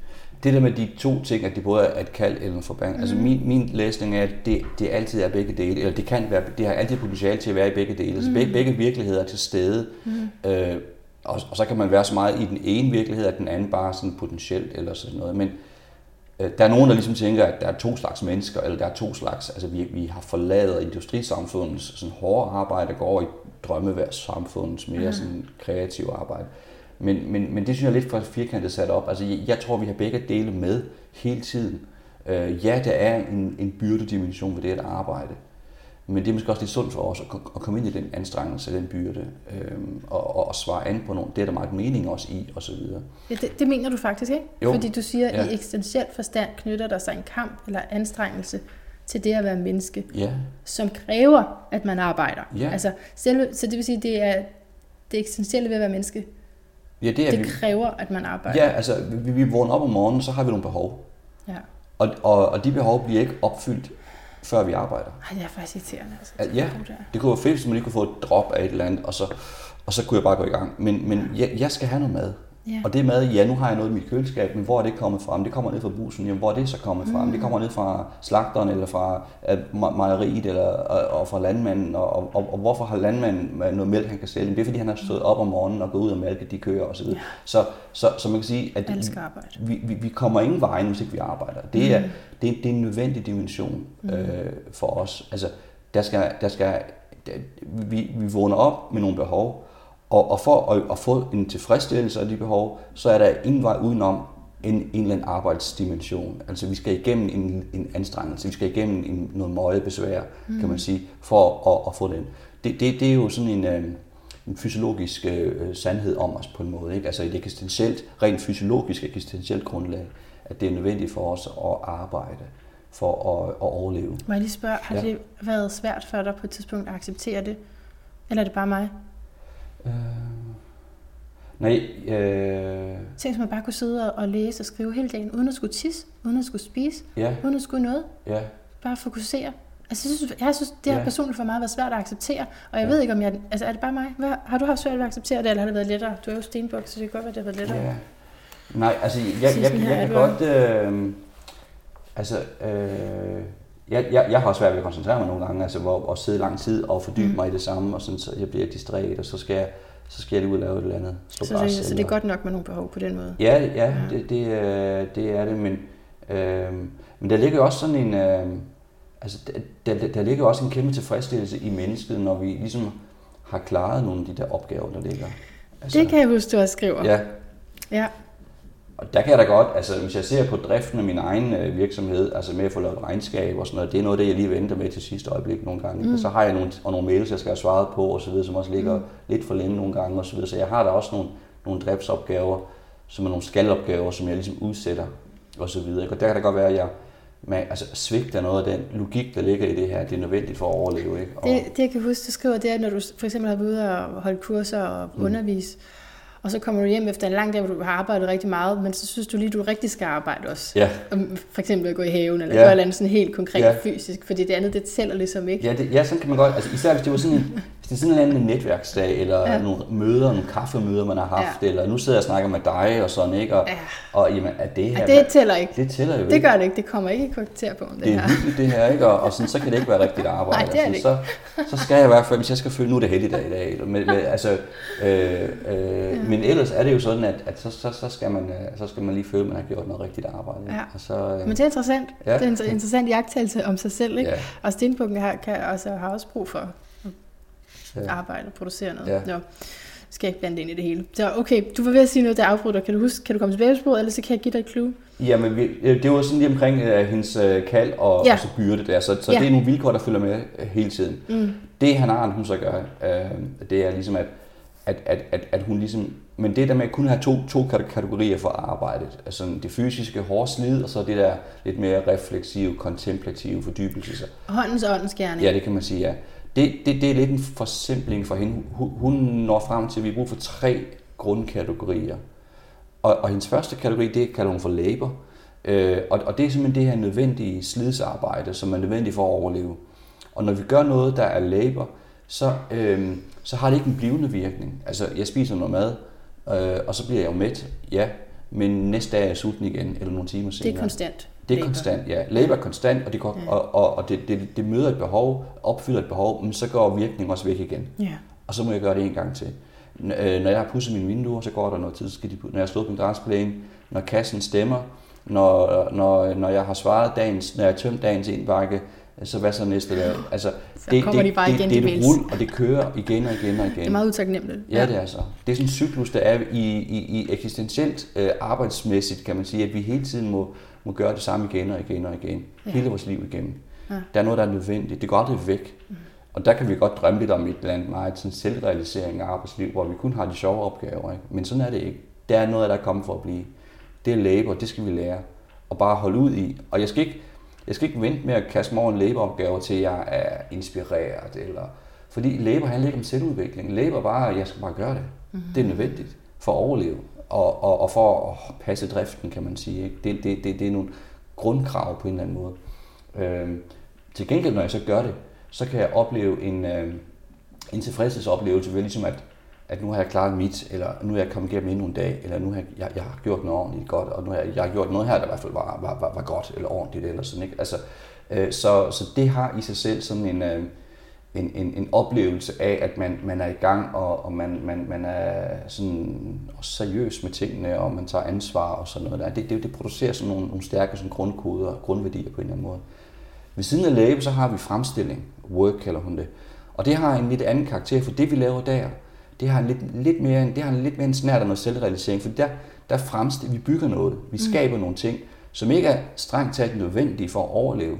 Det der med de to ting, at det både er et kald eller en forband, mm. altså min, min læsning er, at det, det altid er begge dele, eller det kan være, det har altid potentiale til at være i begge dele. Mm. Altså begge, begge virkeligheder er til stede, mm. øh, og, og så kan man være så meget i den ene virkelighed, at den anden bare sådan potentielt eller sådan noget. Men, Øh, der er nogen, der ligesom tænker, at der er to slags mennesker, eller der er to slags, altså vi, vi har forladet industrisamfundets sådan hårde arbejde, går over i drømmeværdssamfundets mere mm. sådan kreative arbejde. Men, men, men det synes jeg er lidt for firkantet sat op. Altså jeg, jeg tror, vi har begge dele med hele tiden. Øh, ja, der er en, en byrdedimension ved det at arbejde. Men det er måske også lidt sundt for os at, at komme ind i den anstrengelse, den byrde, øhm, og, og, og svare an på nogle. Det er der meget mening også i, og så videre. Ja, det, det mener du faktisk ikke? Jo. Fordi du siger, at Ja. i eksistentiel forstand knytter der sig en kamp eller anstrengelse til det at være menneske, Ja, som kræver, at man arbejder. Ja. Altså, selve, så det vil sige, det er det eksistentielle ved at være menneske. Ja det er Det vi. kræver, at man arbejder. Ja, altså, vi, vi vågner op om morgenen, så har vi nogle behov. ja. Og, og, og de behov bliver ikke opfyldt, før vi arbejder. Ej, det er faktisk irriterende. Altså, Ja, ja. Det. Det kunne være fedt, hvis man lige kunne få et drop af et eller andet, og så, og så kunne jeg bare gå i gang. Men, men jeg, jeg skal have noget mad. Ja. Og det mad, ja, nu har jeg noget i mit køleskab, men hvor er det kommet fra? Det kommer ned fra bussen. Jamen, hvor er det så kommet fra? Mm. Det kommer ned fra slagteren, eller fra øh, me- mejeriet, eller og, og fra landmanden. Og, og, og, og, hvorfor har landmanden noget mælk, han kan sælge? Jamen, Det er, fordi han har stået op om morgenen og gået ud og mælket de køer osv. Ja. Så, så, så man kan sige, at vi, vi, vi kommer ingen vejen, hvis ikke vi arbejder. Det er, mm. det, det er en nødvendig dimension Mm. øh, for os. Altså, der skal, der skal, der, vi, vi vågner op med nogle behov, og, og for at, at få en tilfredsstillelse af de behov, så er der ingen vej udenom en, en eller anden arbejdsdimension. Altså vi skal igennem en, en anstrengelse, vi skal igennem en, noget møjebesvær, mm. kan man sige, for at, at få den. Det, det, det er jo sådan en, øh, en fysiologisk øh, sandhed om os på en måde. Ikke? Altså et eksistentielt, rent fysiologisk eksistentielt grundlag, at det er nødvendigt for os at arbejde for at, at overleve. Må jeg lige spørge, har ja. det været svært for dig på et tidspunkt at acceptere det? Eller er det bare mig? Øh, nej, øh, Tænk, hvis man bare kunne sidde og læse og skrive hele dagen, uden at skulle tisse, uden at skulle spise, ja, uden at skulle noget. ja. Bare fokusere. Altså, jeg synes, jeg synes det har Ja. personligt for mig været svært at acceptere. Og jeg Ja. ved ikke, om jeg... Altså, er det bare mig? Hvad, har du haft svært ved at acceptere det, eller har det været lettere? Du er jo stenbuk, så det kan godt være, det har været lettere. Ja. Nej, altså jeg, jeg, jeg, jeg er kan godt... Øh, altså, øh, jeg, jeg, jeg har også svært ved at koncentrere mig nogle gange, altså hvor, at sidde lang tid og fordybe Mm. mig i det samme, og sådan, så jeg bliver distræt, og så skal jeg, så skal jeg lige ud og lave et eller andet. Slå Så, det, græs, så det er godt nok med nogle behov på den måde. Ja, ja, Ja. det, det, øh, det er det, men, øh, men der ligger også sådan en... Øh, altså, der, der, der ligger også en kæmpe tilfredsstillelse i mennesket, når vi ligesom har klaret nogle af de der opgaver, der ligger. Altså, Det kan jeg huske, du også skriver. Ja, ja. Og der kan jeg da godt, altså hvis jeg ser på driften af min egen øh, virksomhed, altså med at få lavet regnskab og sådan noget, det er noget det, jeg lige venter med til sidste øjeblik nogle gange. Mm. Og så har jeg nogle, og nogle mails, jeg skal have svaret på og så videre, som også ligger mm. lidt for længe nogle gange og så videre. Så jeg har da også nogle, nogle driftsopgaver, som er nogle skalopgaver, som jeg ligesom udsætter og så videre. Og der kan det godt være, at jeg med, altså, svigter noget af den logik, der ligger i det her. Det er nødvendigt for at overleve. Ikke? Og, Det, det jeg kan huske, du skriver, det er, når du for eksempel har været ude og holde kurser og Mm. undervise, og så kommer du hjem efter en lang dag, hvor du har arbejdet rigtig meget, men så synes du lige, du rigtig skal arbejde også. ja, For eksempel at gå i haven, eller Ja. gøre et eller andet sådan helt konkret Ja. fysisk, fordi det andet, det tæller ligesom ikke. Ja, det, ja, sådan kan man godt. Altså, især hvis det var sådan en, *laughs* det er sådan en eller anden netværksdag, eller ja. Ja. nogle møder, nogle kaffemøder, man har haft, Ja. eller nu sidder jeg og snakker med dig og sådan, ikke? Og, Ja. og jamen, er det her... Ej, det tæller ikke. det tæller jo Det ikke. gør det ikke. Det kommer ikke i karakter på, det, det er her. hyggeligt det her, ikke? Og, og sådan, så kan det ikke være rigtigt arbejde. Nej, det er det altså, så, så skal jeg i hvert fald, hvis jeg skal føle, nu er det heldigdag i dag. Eller med, altså, øh, øh, ja. Men ellers er det jo sådan, at, at så, så, så, skal man, øh, så skal man lige føle, at man har gjort noget rigtigt arbejde. Ja. Og så, øh, Men det er interessant. Ja. Ja. Det er en inter- interessant jagttagelse om sig selv, ikke? ja, Og stenbukken har, kan, altså, har også brug for ja. arbejde og producere noget. Ja. Nå, skal jeg ikke blande det ind i det hele. Så okay, du var ved at sige noget, der afbryder. Kan du huske, kan du komme tilbage på sporet, eller så kan jeg give dig et clue? Jamen, øh, det var sådan lige omkring uh, hendes uh, kald og, ja. Og så byrde der, så, så Ja. det er nogle vilkår, der følger med uh, hele tiden. Mm. Det han har, hun så gør, uh, det er ligesom, at, at, at, at, at hun ligesom... Men det der med at kun have to, to kate- kategorier for arbejdet, altså det fysiske hårde slid, og så det der lidt mere refleksive, kontemplative fordybelse. Håndens og åndens gerne. Ja, det kan man sige, ja. Det, det, det er lidt en forsimpling for hende. Hun, hun når frem til, at vi har brug for tre grundkategorier. Og, og hendes første kategori, det kalder hun for labor. Øh, og, og det er simpelthen det her nødvendige slidsarbejde, som er nødvendigt for at overleve. Og når vi gør noget, der er labor, så, øh, så har det ikke en blivende virkning. Altså, jeg spiser noget mad, øh, og så bliver jeg jo mæt, ja, men næste dag er jeg sulten igen, eller nogle timer senere. Det er konstant. Det er labor. konstant, ja. Labor er konstant, og det, går, Ja. og, og, og det, det, det møder et behov, opfylder et behov, men så går virkningen også væk igen. Ja. Og så må jeg gøre det en gang til. N- øh, Når jeg har pudset mine vinduer, så går der noget tid, så skal de, når jeg har slået en græsplæne, når kassen stemmer, når, når, når jeg har svaret dagens, når jeg har tømt dagens indbakke, så hvad så næste dag? Altså, Så kommer de bare det, igen det, det er et rul, og det kører igen og igen og igen. Det er meget utaknemmeligt. Ja, det er så. Det er sådan en cyklus, der er i, i, i eksistentielt øh, arbejdsmæssigt, kan man sige, at vi hele tiden må, må gøre det samme igen og igen og igen. Ja. Hele vores liv igennem. Ja. Der er noget, der er nødvendigt. Det går aldrig væk. Mm. Og der kan vi godt drømme lidt om et eller andet meget sådan selvrealisering af arbejdsliv, hvor vi kun har de sjove opgaver. Ikke? Men sådan er det ikke. Der er noget, der er kommet for at blive. Det er labor, det skal vi lære. Og bare holde ud i. Og jeg skal ikke, jeg skal ikke vente med at kaste mig over en laboropgave til jeg er inspireret. Eller, fordi labor handler ikke om selvudvikling. Labor bare, at jeg skal bare gøre det. Mm-hmm. Det er nødvendigt for at overleve. Og, og, og for at passe driften, kan man sige. Ikke? Det, det, det, det er nogle grundkrav på en eller anden måde. Øh, til gengæld, når jeg så gør det, så kan jeg opleve en, øh, en tilfredshedsoplevelse ved ligesom, at, at nu har jeg klaret mit, eller nu er jeg kommet igennem endnu en dag, eller nu har jeg, jeg, jeg har gjort noget ordentligt godt, og nu har jeg, jeg har gjort noget her, der i hvert fald var, var, var, var godt, eller ordentligt, eller sådan, ikke? Altså, øh, så, så det har i sig selv sådan en, øh, en, en, en oplevelse af, at man, man er i gang, og, og man, man, man er sådan også seriøs med tingene, og man tager ansvar og sådan noget der. Det, det, det producerer sådan nogle, nogle stærke sådan grundkoder og grundværdier på en eller anden måde. Ved siden af lave, så har vi fremstilling. Work kalder hun det. Og det har en lidt anden karakter, for det vi laver der, det har en lidt, lidt mere, det har en lidt mere en snært af noget selvrealisering, for der, der fremstil, vi bygger noget, vi skaber mm. nogle ting, som ikke er strengt taget nødvendige for at overleve,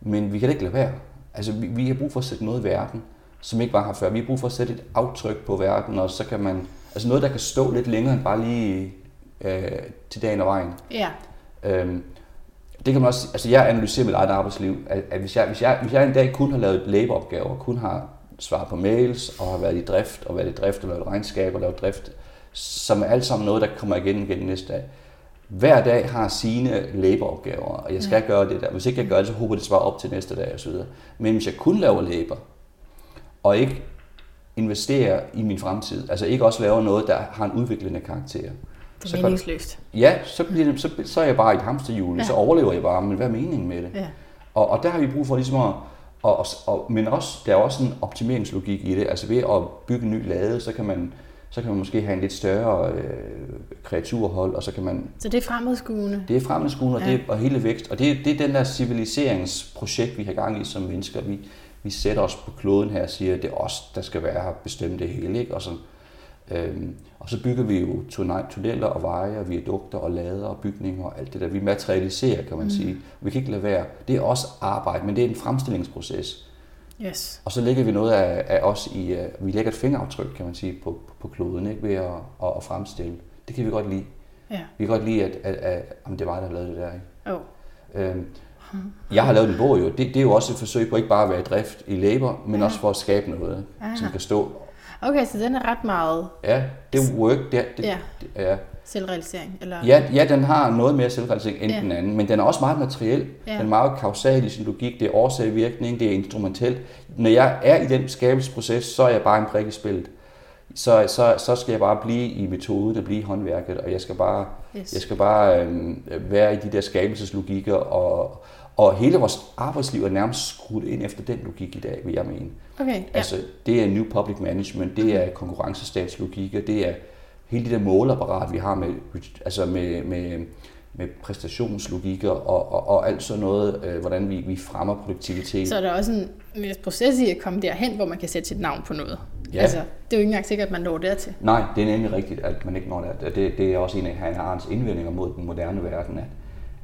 men vi kan da ikke lade være. Altså, vi, vi har brug for at sætte noget i verden, som ikke var her før. Vi har brug for at sætte et aftryk på verden, og så kan man, altså noget, der kan stå lidt længere end bare lige øh, til dagen og vejen. Ja. Øhm, det kan man også, altså jeg analyserer mit eget arbejdsliv, at, at hvis, jeg, hvis, jeg, hvis jeg en dag kun har lavet laboropgaver, kun har svaret på mails, og har været i drift, og været i drift, og lavet regnskab, og lavet drift, som er alt sammen noget, der kommer igen igen næste dag. Hver dag har sine laboropgaver, og jeg skal ja. gøre det der. Hvis ikke jeg gør det, så håber det svarer op til næste dag osv. Men hvis jeg kun laver labor, og ikke investerer i min fremtid, altså ikke også laver noget, der har en udviklende karakter, Det er Så kan- meningsløst. Ja, så, bliver det, så, så er jeg bare i et hamsterhjul, ja. så overlever jeg bare, men hvad er meningen med det? Ja. Og, og der har vi brug for ligesom at, og, og, og, men også, der er også en optimeringslogik i det, altså ved at bygge en ny lade, så kan man, så kan man måske have en lidt større øh, kreaturhold, og så kan man, Så det er fremadskuende. det er fremadskuende, og, Ja. det, er- og hele vækst, og det, det er den der civiliseringsprojekt, vi har gang i som mennesker, vi, vi sætter os på kloden her og siger, at det er os, der skal være her, bestemme det hele, ikke? Og så, Øhm, og så bygger vi jo tunne- tunneller og veje og viadukter og lader og bygninger og alt det der. Vi materialiserer, kan man mm. sige. Vi kan ikke lade være. Det er også arbejde, men det er en fremstillingsproces. Yes. Og så lægger vi noget af, af os i, uh, vi lægger et fingeraftryk, kan man sige, på, på, kloden, ikke? ved at, at, at fremstille. Det kan vi godt lide. Ja. Vi kan godt lide, at, at, at, at det er mig, der lavet det der. Ikke? Oh. Øhm, jeg har lavet en bog jo. Det, det er jo også et forsøg på ikke bare at være i drift i labor, men også for at skabe noget, Aha. som kan stå. Okay, så den er ret meget Ja, det er work. Det, er- det, Ja. det, ja. Selvrealisering. Eller... Ja, ja, den har noget mere selvrealisering end Ja. den anden, men den er også meget materiel. Ja. Den er meget kausal i sin logik, det er årsag-virkning, det er instrumentelt. Når jeg er i den skabelsesproces, så er jeg bare en prik i spillet. Så, så, så skal jeg bare blive i metoden og blive i håndværket, og jeg skal bare, Yes. jeg skal bare øhm, være i de der skabelseslogikker, og, og hele vores arbejdsliv er nærmest skruet ind efter den logik i dag, vil jeg mene. Okay, ja. Altså, det er New Public Management, det er konkurrencestatslogik, og det er hele det der målapparat, vi har med, altså med, med, med præstationslogikker og, og, og alt sådan noget, øh, hvordan vi, vi fremmer produktivitet. Så er der også en en proces i at komme derhen, hvor man kan sætte sit navn på noget. Ja. Altså, det er jo ikke engang sikkert, at man når dertil. Nej, det er nemlig rigtigt, at man ikke når det. Det, det er også en af Hannah Arendts indvendinger mod den moderne verden, at,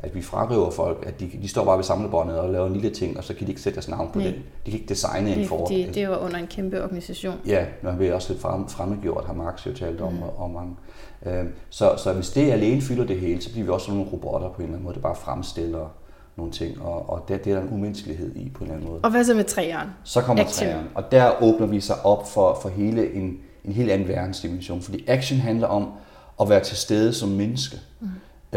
at vi frarøver folk, at de, de står bare ved samlebåndet og laver en lille ting, og så kan de ikke sætte deres navn på Nej. det. De kan ikke designe en Det, for det, det var under en kæmpe organisation. Ja, når vi også lidt frem, fremmedgjort, har Marx jo talt om, mm. og mange. Øh, så, så hvis det alene fylder det hele, så bliver vi også sådan nogle robotter på en eller anden måde, der bare fremstiller nogle ting, og, og det, det er der en umenneskelighed i på en eller anden måde. Og hvad så med træeren? Så kommer Action. træerne, og der åbner vi sig op for, for hele en, en helt anden verdensdimension, fordi action handler om at være til stede som menneske. Mm.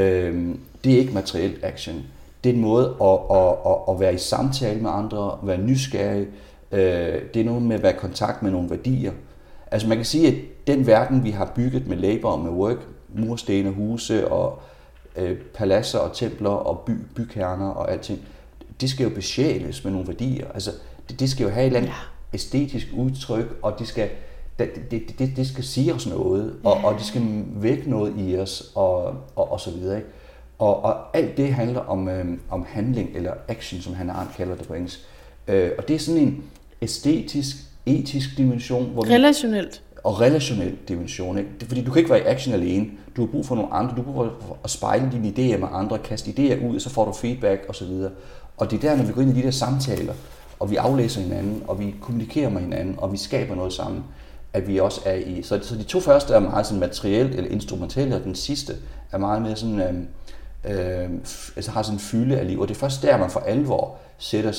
Øhm, det er ikke materiel action. Det er en måde at, at, at, at være i samtale med andre, være nysgerrig. Øh, det er noget med at være i kontakt med nogle værdier. Altså man kan sige, at den verden, vi har bygget med labor og med work, mursten og huse og øh, paladser og templer og by, bykerner og alting, det skal jo besjæles med nogle værdier. Altså, det, det skal jo have et eller andet Ja. ja. æstetisk udtryk, og det skal, det, det, det, det skal sige os noget, og, og det skal vække noget i os, og, og, og så videre. Ikke? Og, og alt det handler om, øh, om handling, eller action, som han Arndt kalder det på engelsk. Øh, og det er sådan en æstetisk, etisk dimension. Hvor Relationelt. Vi, og relationel dimension. Ikke? Fordi du kan ikke være i action alene. Du har brug for nogle andre. Du har brug for at spejle dine idéer med andre, kaste idéer ud, og så får du feedback osv. Og det er der, når vi går ind i de der samtaler, og vi aflæser hinanden, og vi kommunikerer med hinanden, og vi skaber noget sammen, at vi også er i... Så, så de to første er meget sådan materielt eller instrumentelle, og den sidste er meget mere sådan... Øh, øh, altså har sådan en fylde af liv, og det er først der, man for alvor sætter,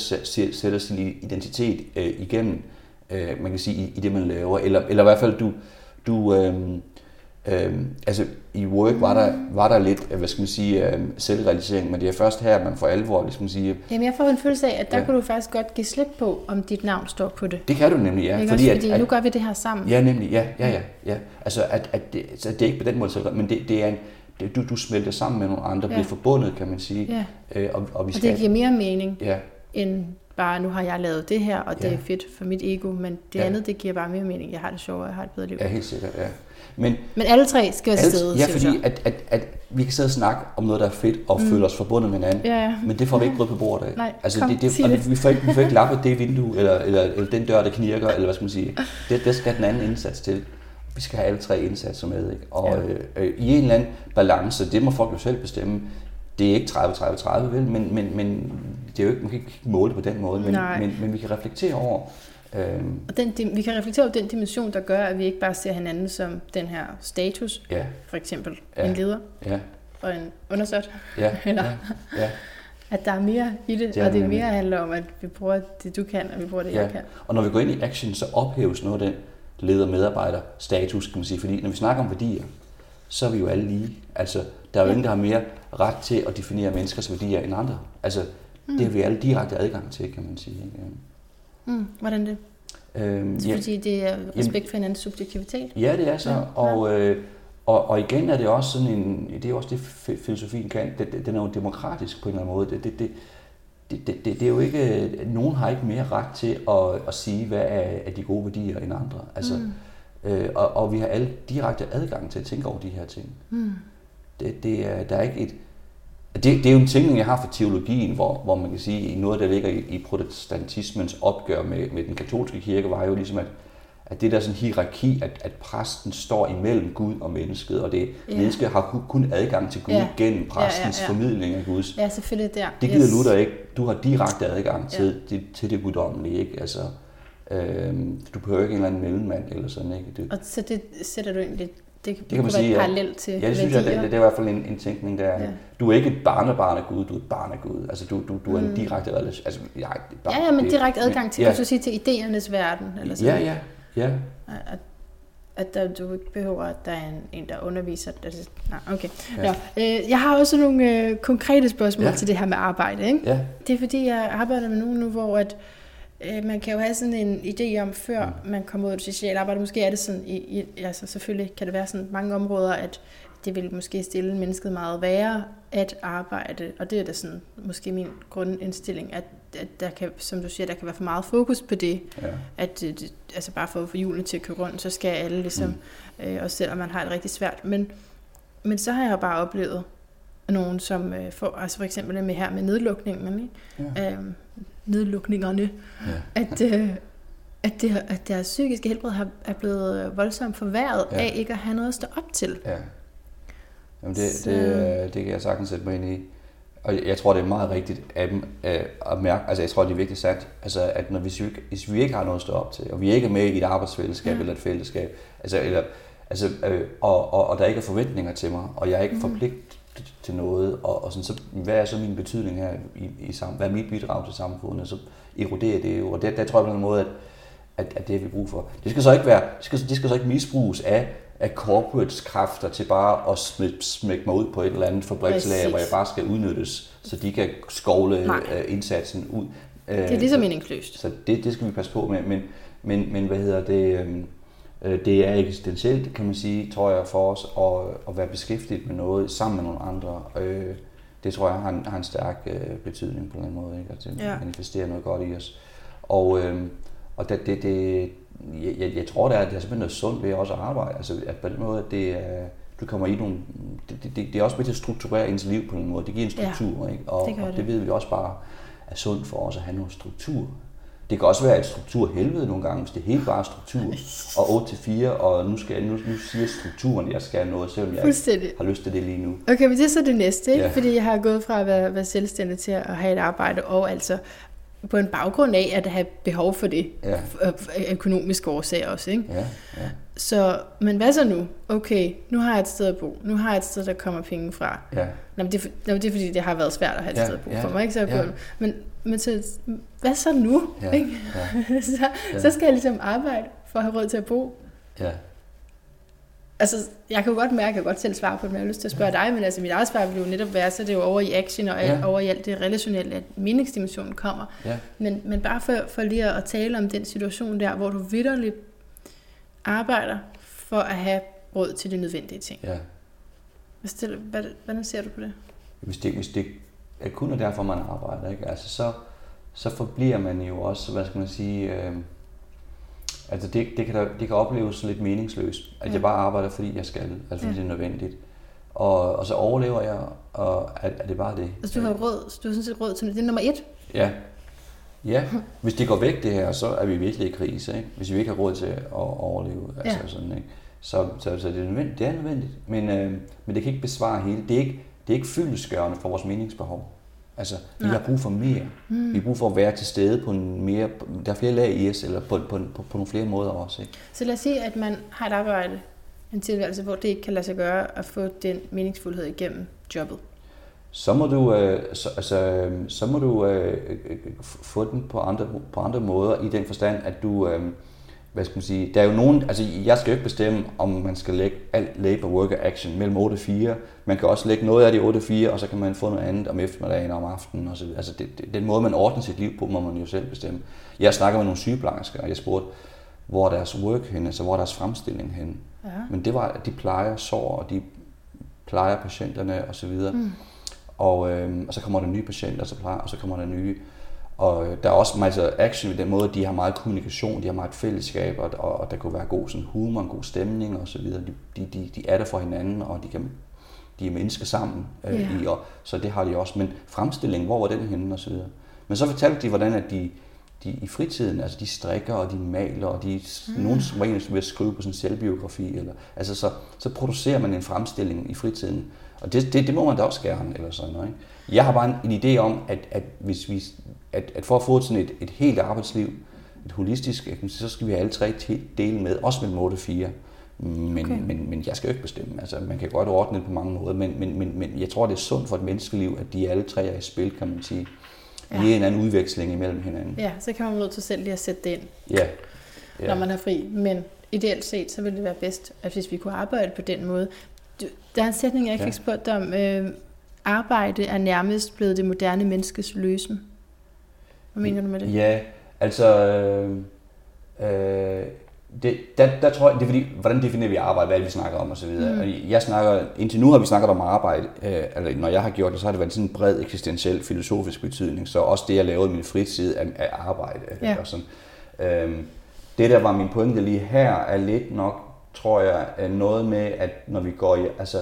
sætter sin identitet øh, igennem, øh, man kan sige, i, i det, man laver, eller, eller i hvert fald, du, du øh, Øhm, altså i Work var der, var der lidt, hvad skal man sige, øhm, selvrealisering, men det er først her, man for alvor, ligesom man sige... Jamen jeg får en følelse af, at der ja. kunne du faktisk godt give slip på, om dit navn står på det. Det kan du nemlig, ja. Ikke fordi, også, fordi at, nu gør vi det her sammen. Ja, nemlig, ja, ja, ja. ja. Altså at, at det, så det er ikke på den måde, men det, det er en, det, du, du smelter sammen med nogle andre, ja. bliver forbundet, kan man sige. Ja. Øh, og, og, vi skal, og det giver mere mening, ja. end bare, nu har jeg lavet det her, og det ja. er fedt for mit ego, men det ja. andet, det giver bare mere mening. Jeg har det sjovere, jeg har et bedre liv. Ja, helt sikkert, ja. Men, men alle tre skal være stede, Ja, fordi at, at, at vi kan sidde og snakke om noget, der er fedt, og mm. føle os forbundet med hinanden, ja, ja. men det får vi ikke brød på bordet af. Nej, altså, kom, det, det, og det. Vi, får ikke, vi får ikke *laughs* lappet det vindue, eller, eller, eller den dør, der knirker, eller hvad skal man sige. Det, det skal den anden indsats til. Vi skal have alle tre indsatser med. Ikke? Og ja. øh, øh, i en eller anden balance, det må folk jo selv bestemme, det er ikke 30-30-30, vel, men, men, men det er jo ikke, man kan ikke måle på den måde, men, men, men vi kan reflektere over, Øhm. Og den, vi kan reflektere over den dimension, der gør, at vi ikke bare ser hinanden som den her status, ja. for eksempel ja. en leder ja. og en undersøgt, ja. *laughs* eller ja. Ja. at der er mere i det, det og det er mere handler om, at vi bruger det, du kan, og vi bruger det, ja. jeg kan. Og når vi går ind i action, så ophæves noget af den leder-medarbejder status, kan man sige, fordi når vi snakker om værdier, så er vi jo alle lige. Altså, der er jo ja. ingen, der har mere ret til at definere menneskers værdier end andre. Altså, mm. det har vi alle direkte adgang til, kan man sige. Ikke? Mm, hvordan det? Øhm, så ja, fordi det er respekt for hinandens subjektivitet? Ja, det er så. Ja, og, øh, og, og igen er det også sådan en, det er også det filosofien kan, det, den er jo demokratisk på en eller anden måde. Det, det, det, det, det, det, det er jo ikke, nogen har ikke mere ret til at, at sige, hvad er, er de gode værdier end andre. Altså, mm. øh, og, og vi har alle direkte adgang til at tænke over de her ting. Mm. Det, det er, der er ikke et, det, det er jo en tænkning, jeg har for teologien, hvor, hvor man kan sige, at noget, der ligger i, i protestantismens opgør med, med den katolske kirke, var jo ligesom, at, at det der sådan hierarki, at, at præsten står imellem Gud og mennesket, og det ja. mennesket har kun adgang til Gud ja. gennem præstens ja, ja, ja. formidling af Guds. Ja, selvfølgelig der. Det gider yes. Luther ikke. Du har direkte adgang til, ja. til, til det guddommelige, ikke? Altså, øhm, du behøver ikke en eller anden mellemmand eller sådan, ikke? Du, og så det sætter du egentlig det, det kan man sige, parallelt til Ja, det synes jeg, det, det, det er i hvert fald en, en tænkning, der ja. Du er ikke et barnebarn af Gud, du er et barn af Gud. Altså, du, du, du er en mm. direkte relation. Altså, jeg, bare, ja, ja, men direkte adgang til, ja. kan du sige, til idéernes verden. Eller sådan. Ja, ja, ja. At, at der, du ikke behøver, at der er en, en der underviser. Altså, nej, okay. Ja. Nå, øh, jeg har også nogle øh, konkrete spørgsmål ja. til det her med arbejde. Ikke? Ja. Det er fordi, jeg arbejder med nogen nu, hvor at, Øh, man kan jo have sådan en idé om, før mm. man kommer ud af det sociale arbejde, måske er det sådan, i, i, altså selvfølgelig kan det være sådan mange områder, at det vil måske stille mennesket meget værre at arbejde, og det er da sådan måske min grundindstilling, at, at der kan, som du siger, der kan være for meget fokus på det, ja. at det, altså bare for at få hjulene til at køre rundt, så skal alle ligesom, mm. øh, også selvom man har det rigtig svært, men, men så har jeg jo bare oplevet nogen, som øh, får, altså for eksempel med her med nedlukningen, ikke? Ja. Øhm, nedlukningerne, ja. at, øh, at, det, at deres psykiske helbred har, er blevet voldsomt forværret ja. af ikke at have noget at stå op til. Ja. Jamen det, det, det, det kan jeg sagtens sætte mig ind i. Og jeg tror, det er meget rigtigt at, at mærke, altså jeg tror, det er virkelig sandt, altså at når, hvis, vi, hvis vi ikke har noget at stå op til, og vi ikke er med i et arbejdsfællesskab ja. eller et fællesskab, altså, eller, altså, øh, og, og, og der ikke er forventninger til mig, og jeg er ikke mm. forpligtet til noget, og, og sådan, så, hvad er så min betydning her i, i sammen, hvad er mit bidrag til samfundet, så eroderer det jo, og der, der tror jeg på en måde, at, at, at det har vi brug for. Det skal så ikke være, det skal, det skal så ikke misbruges af, af corporates kræfter til bare at smække, smække mig ud på et eller andet fabrikslager, hvor jeg bare skal udnyttes, så de kan skovle Nej. Øh, indsatsen ud. Det er lige så meningsløst. Så det, det skal vi passe på med, men, men, men hvad hedder det, øhm, Øh, det er eksistentielt, kan man sige, tror jeg, for os at, at være beskæftiget med noget sammen med nogle andre. Øh, det tror jeg har en, har en stærk øh, betydning på en måde, ikke? at det ja. manifesterer noget godt i os. Og, og det, det, det, jeg, jeg tror, det er, det er simpelthen noget sundt ved også at arbejde. Altså, at på den måde, at det er, du kommer i nogle... Det, det, det er også med til at strukturere ens liv på en måde. Det giver en struktur, ja, ikke? Og det, og det. det ved vi også bare er sundt for os at have noget struktur. Det kan også være et struktur helvede nogle gange, hvis det er helt bare struktur. Og 8 til 4, og nu, skal jeg, nu, nu siger strukturen, at jeg skal noget, selvom jeg har lyst til det lige nu. Okay, men det er så det næste, ikke? Ja. fordi jeg har gået fra at være, være selvstændig til at have et arbejde, og altså på en baggrund af at have behov for det, ja. økonomiske årsager også. Ikke? Ja, ja. Så, men hvad så nu? Okay, nu har jeg et sted at bo. Nu har jeg et sted, der kommer penge fra. Ja. Nå, men det, er, nå, det er fordi, det har været svært at have et Ja, sted at bo ja, for mig. Ikke? Så jeg ja. ja. Men, men så, hvad så nu? Ja, Ikke? ja. *laughs* så, Ja. så skal jeg ligesom arbejde for at have råd til at bo. Ja, Altså, jeg kan jo godt mærke, at jeg kan godt selv svare på det, men jeg har lyst til at spørge dig, men altså, mit eget svar vil jo netop være, så det er jo over i action og Ja. over i alt det relationelle, at meningsdimensionen kommer. ja. Men, men bare for, for lige at tale om den situation der, hvor du vidderligt arbejder for at have råd til de nødvendige ting. ja. Hvad hvad, hvordan ser du på det? Hvis det, hvis det er kun er derfor, man arbejder, ikke? Altså, så, så forbliver man jo også, hvad skal man sige, øh, altså det, det, kan da, det kan opleves lidt meningsløst, at Ja. jeg bare arbejder, fordi jeg skal, altså fordi Ja. det er nødvendigt. Og, og så overlever jeg, og er, er det bare det. Altså, du har råd, du har sådan set råd til det. Det er nummer et. Ja. Ja, hvis det går væk det her, så er vi virkelig i krise, ikke? Hvis vi ikke har råd til at overleve, altså Ja. sådan, ikke? Så, så, så det, er nødvendigt, det er nødvendigt, men, øh, men det kan ikke besvare hele. Det er ikke, det er ikke fyldesgørende for vores meningsbehov. Altså, vi Nej. har brug for mere. Mm. Vi har brug for at være til stede på en mere, der er flere lag i os, eller på, på, på, på nogle flere måder også, ikke? Så lad os sige, at man har et arbejde, en tilværelse, hvor det ikke kan lade sig gøre at få den meningsfuldhed igennem jobbet. Så må du, øh, så, altså, øh, så må du øh, øh, f- få den på andre, på andre måder, i den forstand, at du, øh, hvad skal man sige, der er jo nogen, altså jeg skal jo ikke bestemme, om man skal lægge alt labor work og action mellem 8 og 4. Man kan også lægge noget af det i 8 og 4, og så kan man få noget andet om eftermiddagen og om aftenen. Og så, altså det, det, den måde, man ordner sit liv på, må man jo selv bestemme. Jeg snakker med nogle sygeplejersker, og jeg spurgte, hvor er deres work henne, altså hvor er deres fremstilling henne. Ja. Men det var, at de plejer sår, og de plejer patienterne osv. Mm. Og, øh, og så kommer der nye patienter, og så, plejer, og så kommer der nye. Og der er også meget action i den måde, de har meget kommunikation, de har meget fællesskab, og, og, og der kunne være god sådan humor, en god stemning og så videre. De, de, de, de er der for hinanden, og de kan de er mennesker sammen øh, Ja. i, og, så det har de også. Men fremstillingen, hvor var den henne og så videre. Men så fortalte de, hvordan at de, de i fritiden, altså de strikker og de maler, og de, mm. nogen var egentlig ved at skrive på en selvbiografi. Eller, altså så, så producerer man en fremstilling i fritiden. Og det, det, det må man da også gerne, eller sådan noget. Ikke? Jeg har bare en, en idé om, at, at, hvis vi, at, at for at få sådan et, et helt arbejdsliv, et holistisk, så skal vi have alle tre dele med, også 8 og 4. Men, Okay. men, men jeg skal jo ikke bestemme. Altså, man kan godt ordne det på mange måder, men, men, men, men jeg tror, det er sundt for et menneskeliv, at de alle tre er i spil, kan man sige. Ja. I en anden udveksling imellem hinanden. Ja, så kan man nødt til selv lige at sætte det ind, Ja. ja. når man er fri. Men ideelt set, så ville det være bedst, at hvis vi kunne arbejde på den måde. Der er en sætning, jeg ikke Ja. fik spurgt om. Øh, arbejde er nærmest blevet det moderne menneskes løsen. Hvad mener du med det? Ja, altså... Øh, øh, det, der, der tror jeg, det er fordi, hvordan definerer vi arbejde, hvad er det, vi snakker om osv. Mm. Og jeg snakker, indtil nu har vi snakket om arbejde, øh, eller når jeg har gjort det, så har det været sådan en bred eksistentiel filosofisk betydning, så også det, jeg lavede i min fritid, er, er arbejde. Ja. Og sådan. Øhm, det, der var min pointe lige her, er lidt nok, tror jeg, er noget med, at når vi går i, altså,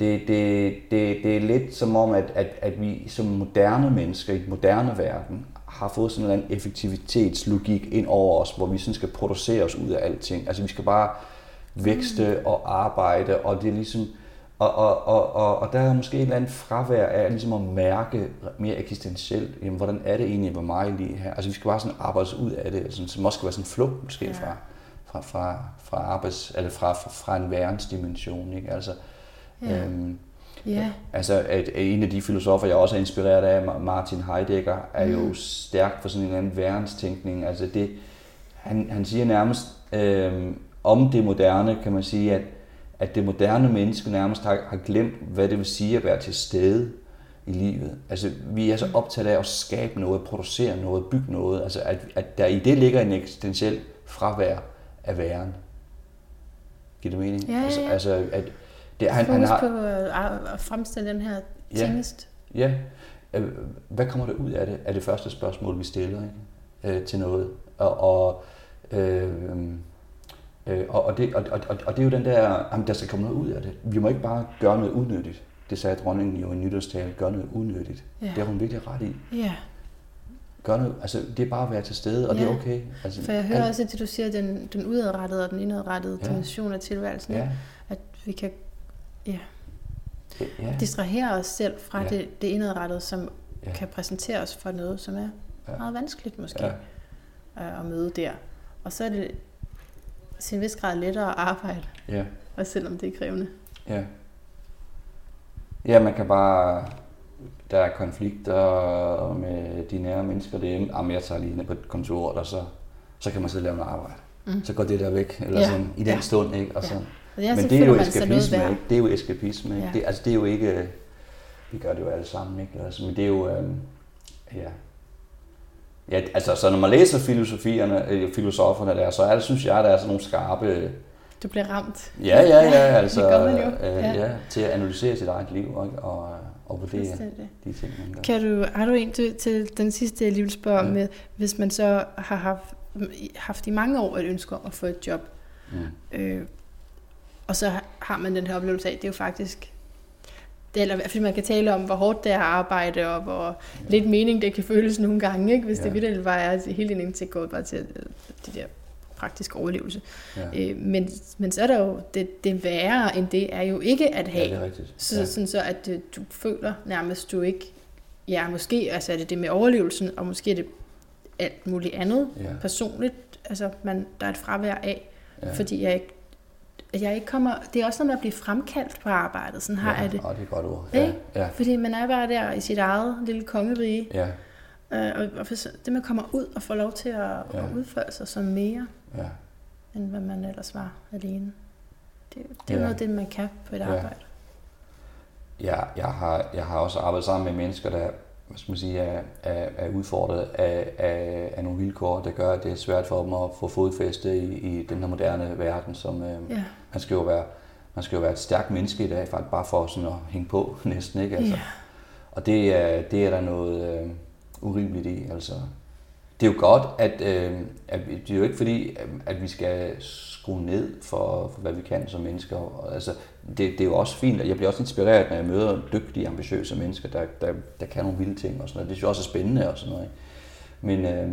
det, det, det, det er lidt som om, at, at, at vi som moderne mennesker i den moderne verden har fået sådan en eller anden effektivitetslogik ind over os, hvor vi sådan skal producere os ud af alting. Altså vi skal bare vækste og arbejde, og det er ligesom, og, og, og, og, og der er måske et eller andet fravær af ligesom at mærke mere eksistentielt, jamen, hvordan er det egentlig med mig lige her? Altså vi skal bare sådan arbejde os ud af det, sådan, som også skal være sådan en flugt måske Ja. fra, fra, fra, fra, arbejds, eller fra, fra, fra en verdensdimension. Ikke? Altså, Ja. øhm, Ja, Altså, at, en af de filosofer, jeg også er inspireret af, Martin Heidegger, er jo Mm. stærk for sådan en anden verdenstænkning. Altså det, han, han siger nærmest øh, om det moderne, kan man sige, at, at det moderne menneske nærmest har, har glemt, hvad det vil sige at være til stede i livet. Altså, vi er så optaget af at skabe noget, producere noget, bygge noget. Altså, at, at der i det ligger en eksistentiel fravær af væren. Giver det mening? Ja, ja, Altså, ja. altså at det, han, han, han har, på at, at fremstille den her Ja. tingest. Ja. Øh, Hvad kommer der ud af det? Er det første spørgsmål, vi stiller ikke? Øh, til noget. Og, og øh, Øh, og, og, det, og, og, og det er jo den der, jamen, der skal komme noget ud af det. Vi må ikke bare gøre noget unødigt. Det sagde dronningen jo i nytårstale, gør noget unødigt. Ja. Det har hun virkelig ret i. Ja, Gør noget, altså, det er bare at være til stede, og det Ja. er okay. Altså, for jeg hører alt- også det, du siger, den, den udadrettede og den indadrettede Ja. dimension af tilværelsen. Ja, At vi kan ja, distrahere os selv fra Ja. ja. det, det indadrettede, som Ja. ja. kan præsentere os for noget, som er Ja. ja. meget vanskeligt måske ja, ja. at møde der. Og så er det til en vis grad lettere at arbejde, ja, også selvom det er krævende. ja. Ja, man kan bare... Der er konflikter med de nære mennesker derhjemme. Jamen, jeg tager lige ned på kontoret, og så, så kan man sidde og lave noget arbejde. Mm. Så går det der væk, eller Ja. sådan, i den Ja. stund, ikke? Og så, Ja. Og ja, Men det er føler jo eskapisme, ikke? Det er jo eskapisme, ikke? Ja. Det, altså, det er jo ikke... Vi gør det jo alle sammen, ikke? Altså, men det er jo... Øhm, ja. Ja, altså, så når man læser filosofierne, øh, filosoferne der, så er det, synes jeg, der er sådan nogle skarpe... Du bliver ramt. Ja, ja, ja, *laughs* altså... det. Øh, Ja. ja. til at analysere sit eget liv, ikke? Og, og vurdere de ting, man gør. Kan du, har du en til, til den sidste, jeg lige vil spørge Ja. ja. med, hvis man så har haft, haft i mange år et ønske om at få et job, Mm. øh, og så har man den her oplevelse af, at det er jo faktisk, det, eller i hvert fald man kan tale om, hvor hårdt det er at arbejde, og hvor ja. lidt mening det kan føles nogle gange, ikke? hvis Ja. det virkelig bare er hele din indtægt går bare til øh, det der praktiske overlevelse. Ja. Øh, men, men så er der jo, det, det værre end det er jo ikke at have ja, det er rigtigt. så, ja. sådan så, at øh, du føler nærmest, du ikke... Ja, måske altså er det det med overlevelsen, og måske er det alt muligt andet Ja. personligt, altså man, der er et fravær af, ja. fordi jeg ikke, at jeg ikke kommer... Det er også noget med at blive fremkaldt på arbejdet, sådan har ja. jeg det. Åh, det er et godt ord. Ikke? Ja, ja, Fordi man er bare der i sit eget lille kongerige, ja, øh, og, og det man kommer ud og får lov til at, Ja. ja. at udføre sig som mere, ja. end hvad man ellers var alene. Det, det er Ja. noget af det, man kan på et Ja. arbejde. Ja, jeg har, jeg har også arbejdet sammen med mennesker, der hvad skal man sige, er, er, er udfordret af, af, af nogle vilkår, der gør, at det er svært for dem at få fodfæste i, i den her moderne verden. Som, øh, Ja. man, skal jo være, man skal jo være et stærkt menneske i dag, faktisk bare for sådan at hænge på *laughs* næsten. Ikke? Altså, Ja. Og det er, det er der noget øh, urimeligt i. Altså. Det er jo godt, at, øh, at det er jo ikke fordi, at vi skal skrue ned for, for hvad vi kan som mennesker. Og, altså, det, det er jo også fint, og jeg bliver også inspireret, når jeg møder dygtige, ambitiøse mennesker, der, der, der kan nogle vilde ting og sådan noget. Det synes jeg også er spændende og sådan noget. Ikke? Men, øh,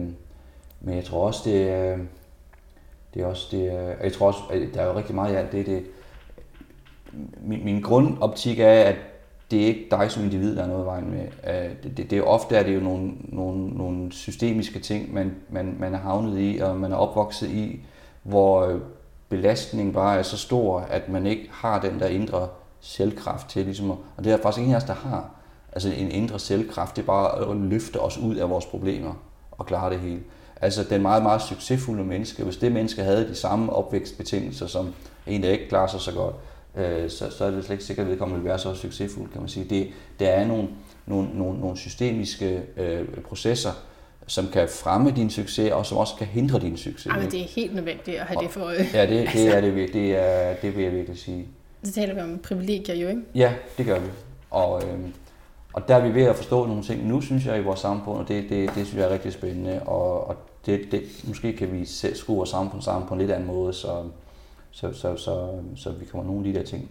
men jeg tror også, det er, det er også, det er, jeg tror også, at der er jo rigtig meget i alt det, det min, min grundoptik er, at det er ikke dig som individ, der er noget i vejen med. Øh, det, det, det er ofte er det jo nogle, nogle, nogle systemiske ting, man, man, man er havnet i, og man er opvokset i, hvor øh, belastningen bare er så stor, at man ikke har den der indre selvkraft til, ligesom at, og det er faktisk ingen af os, der har. Altså en indre selvkraft, det er bare at løfte os ud af vores problemer og klare det hele. Altså den meget, meget succesfulde menneske, hvis det menneske havde de samme opvækstbetingelser som en, der ikke klarer sig så godt, øh, så, så er det slet ikke sikkert, at vedkommende vil være så succesfuld, kan man sige. Det, der er nogle, nogle, nogle, nogle systemiske øh, processer, som kan fremme din succes, og som også kan hindre din succes. Ej, men ikke? det er helt nødvendigt at have det for øje. *laughs* Ja, det, det er det. Det, er, det vil jeg virkelig sige. Så taler vi om privilegier jo, ikke? Ja, det gør vi. Og, øhm, og der er vi ved at forstå nogle ting nu, synes jeg, i vores samfund, og det, det, det synes jeg er rigtig spændende. Og, og det, det, måske kan vi selv skrue vores samfund sammen på en lidt anden måde, så, så, så, så, så vi kommer nogle af de der ting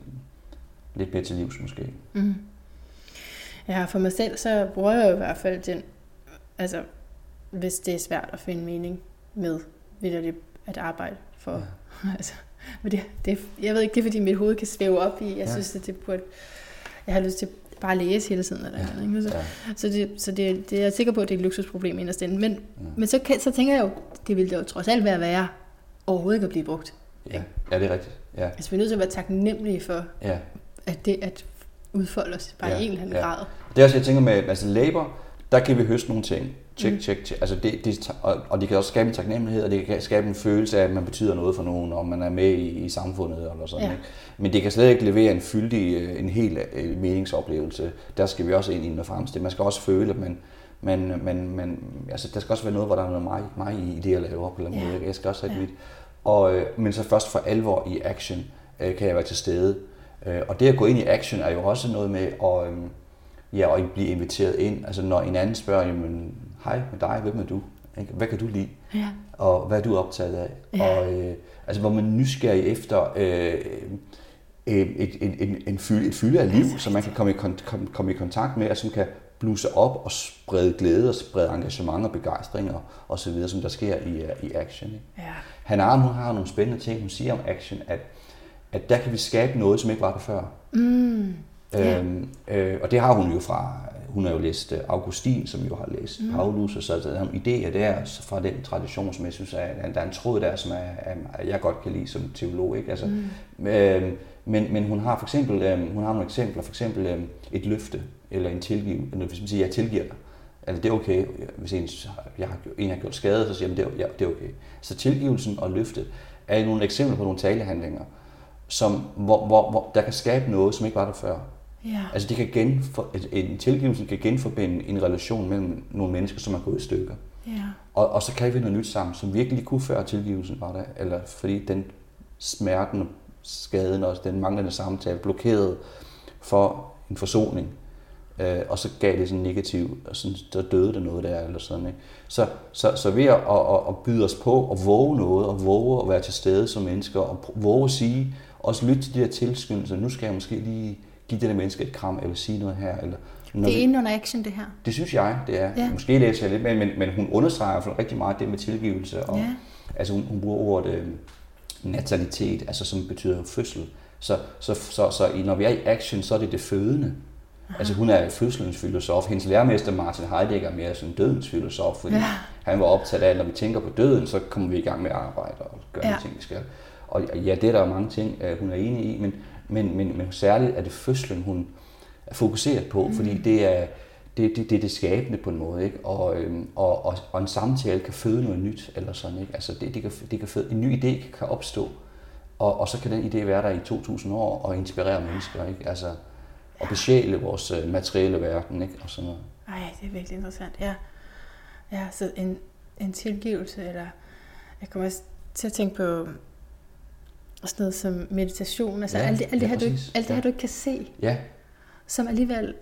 lidt mere til livs måske. Mm. Ja, for mig selv, så bruger jeg jo i hvert fald den, altså, hvis det er svært at finde mening med, vil det at arbejde for. Ja. *laughs* Altså, men det, det, jeg ved ikke, det er fordi mit hoved kan svæve op i, jeg Ja. synes, at det burde, jeg har lyst til bare at læse hele tiden. Eller Ja. ja. ikke? Så, Ja, så, det, så det, det, jeg er sikker på, at det er et luksusproblem inderst inde. Men, ja, men så, kan, så tænker jeg jo, det ville jo trods alt være værre overhovedet ikke at blive brugt. Ja, ja, det er rigtigt. Ja, Altså, vi er nødt til at være taknemmelige for, ja. at det at udfolde os bare Ja, i en eller anden ja. grad. Det er også, jeg tænker med, altså labor, der kan vi høste nogle ting. Tjek, Mm. tjek, tjek. Altså det, det, og, det kan også skabe en taknemmelighed, og det kan skabe en følelse af, at man betyder noget for nogen, og man er med i, i samfundet eller sådan. Ja. Ikke? Men det kan slet ikke levere en fyldig, øh, en hel øh, meningsoplevelse. Der skal vi også ind i noget fremstilling. Man skal også føle, at man, man, man, man, altså der skal også være noget, hvor der er noget mig, mig i, det, jeg laver på en Ja. måde. Jeg skal også have ja. mit. Og, øh, men så først for alvor i action øh, kan jeg være til stede. Øh, og det at gå ind i action er jo også noget med at, ja, at blive inviteret ind. Altså når en anden spørger, jamen, hej med dig, hvem er du? Hvad kan du lide? Ja. og hvad er du optaget af? Ja. Og, øh, altså, hvor man er nysgerrig efter øh, et, et, et, et, fylde, et fylde af liv, som man kan komme i, komme, i kontakt med, og som kan bluse op og sprede glæde og sprede engagement og begejstring og, og så videre, som der sker i, i action. Ikke? Ja. Han har, hun har nogle spændende ting, hun siger om action, at, at der kan vi skabe noget, som ikke var der før. Mm. Ja. Øhm, øh, og det har hun jo fra, hun har jo læst øh, Augustin, som jo har læst mm. Paulus, og så er der nogle idéer der fra den tradition, som jeg synes, er, at der er en tråd der, som er, er, jeg godt kan lide som teolog. Ikke? Altså, mm. øh, men, men hun har for eksempel, øh, hun har nogle eksempler, for eksempel øh, et løfte, eller en tilgiv, eller hvis man siger, jeg tilgiver dig, eller det er okay, hvis en, jeg har, en har gjort skade, så siger jeg, det er, ja, det er okay. Så tilgivelsen og løftet er nogle eksempler på nogle talehandlinger, som, hvor, hvor, hvor der kan skabe noget, som ikke var der før. Ja. Altså det kan genfor, en tilgivelse kan genforbinde en relation mellem nogle mennesker, som er gået i stykker. Ja. Og, og så kan vi noget nyt sammen, som virkelig kunne før tilgivelsen var der, eller fordi den smerten, skaden og den manglende samtale blokerede for en forsoning. Øh, og så gav det sådan negativ, og sådan, der døde der noget der, eller sådan, ikke? Så, så, så ved at, at, at byde os på, og våge noget, og våge at være til stede som mennesker, og våge at sige, også lytte til de der tilskyndelser, nu skal jeg måske lige give det der menneske et kram, eller sige noget her, eller når Det er inde under action, det her. det synes jeg, det er. Ja. Måske læser jeg lidt, men, men, men hun understreger i hvert fald rigtig meget det med tilgivelse. Og, Ja. Altså hun, hun bruger ordet øh, natalitet, altså som betyder fødsel. Så, så, så, så i, når vi er i action, så er det det fødende. Altså hun er fødselens filosof. Hendes lærermester Martin Heidegger er mere sådan dødens filosof, fordi Ja. han var optaget af, at når vi tænker på døden, så kommer vi i gang med at arbejde og gøre Ja. de ting, vi skal. Og ja, det er der jo mange ting, øh, hun er enig i, men, men, men, men særligt er det fødslen, hun er fokuseret på, mm. fordi det er det, det, det, det skabende på en måde, ikke? Og, øhm, og, og, og en samtale kan føde noget nyt, eller sådan, ikke? Altså det, det kan, det kan føde, en ny idé kan opstå, og, og så kan den idé være der i 2000 år og inspirere mennesker, ikke? Altså, og besjæle vores øh, materielle verden, ikke? Og sådan noget. Ej, det er virkelig interessant. Ja, ja så en, en tilgivelse, eller jeg kommer også til at tænke på sådan noget som meditation, altså Ja, alt det, alt det, ja, her, du, præcis. alt det her, Ja. du ikke kan se, Ja, som alligevel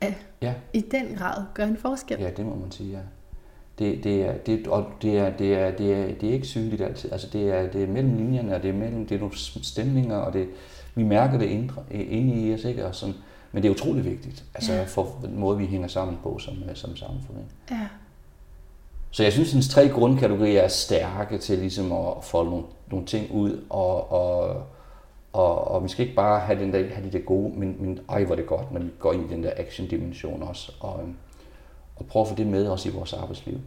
er, ja. i den grad gør en forskel. Ja, det må man sige, ja. Det, det, er, det, og det, er, det, er, det, er, det er ikke synligt altid. Altså det er, det er mellem linjerne, og det er, mellem, det er nogle stemninger, og det, vi mærker det indre, inde i os, ikke? Og sådan, men det er utrolig vigtigt, altså Ja. for den måde, vi hænger sammen på som, øh, som samfund. Ikke? Ja, Så jeg synes, at tre grundkategorier er stærke til ligesom at folde nogle, nogle ting ud, og, og, og, og vi skal ikke bare have, den der, have de der gode, men, men ej, hvor det godt, når vi går ind i den der action-dimension også, og, øhm, og prøve at få det med også i vores arbejdsliv.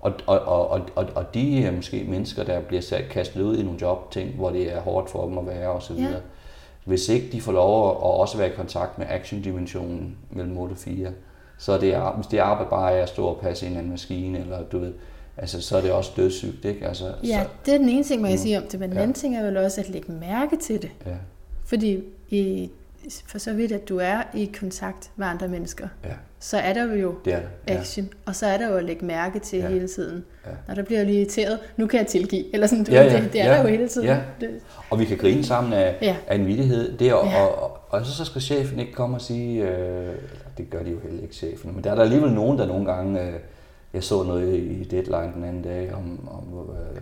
Og, og, og, og, og, og de øh, måske mennesker, der bliver sat, kastet ud i nogle jobting, hvor det er hårdt for dem at være osv., Ja. Hvis ikke de får lov at, også være i kontakt med action-dimensionen mellem 8 og 4, så er det, hvis det arbejde bare er at stå og passe ind i en maskine, eller du ved, altså, så er det også dødssygt, ikke? Altså, ja så, det er den ene ting, man kan Mm. sige om det, men den Ja. anden ting er vel også at lægge mærke til det. ja, Fordi i, for så vidt, at du er i kontakt med andre mennesker, ja, så er der jo det er det. Ja. action, og så er der jo at lægge mærke til Ja. hele tiden. Ja. Når der bliver lige irriteret, nu kan jeg tilgive, eller sådan, du, Ja, ja, det, det er ja, der jo hele tiden. ja. Og vi kan grine sammen af, Ja. af en vittighed. Det er, og, Ja. og, og, og, så skal chefen ikke komme og sige, øh, det gør de jo heller ikke chefen, men der er der alligevel nogen, der nogle gange, øh, jeg så noget i Deadline den anden dag, om, om øh,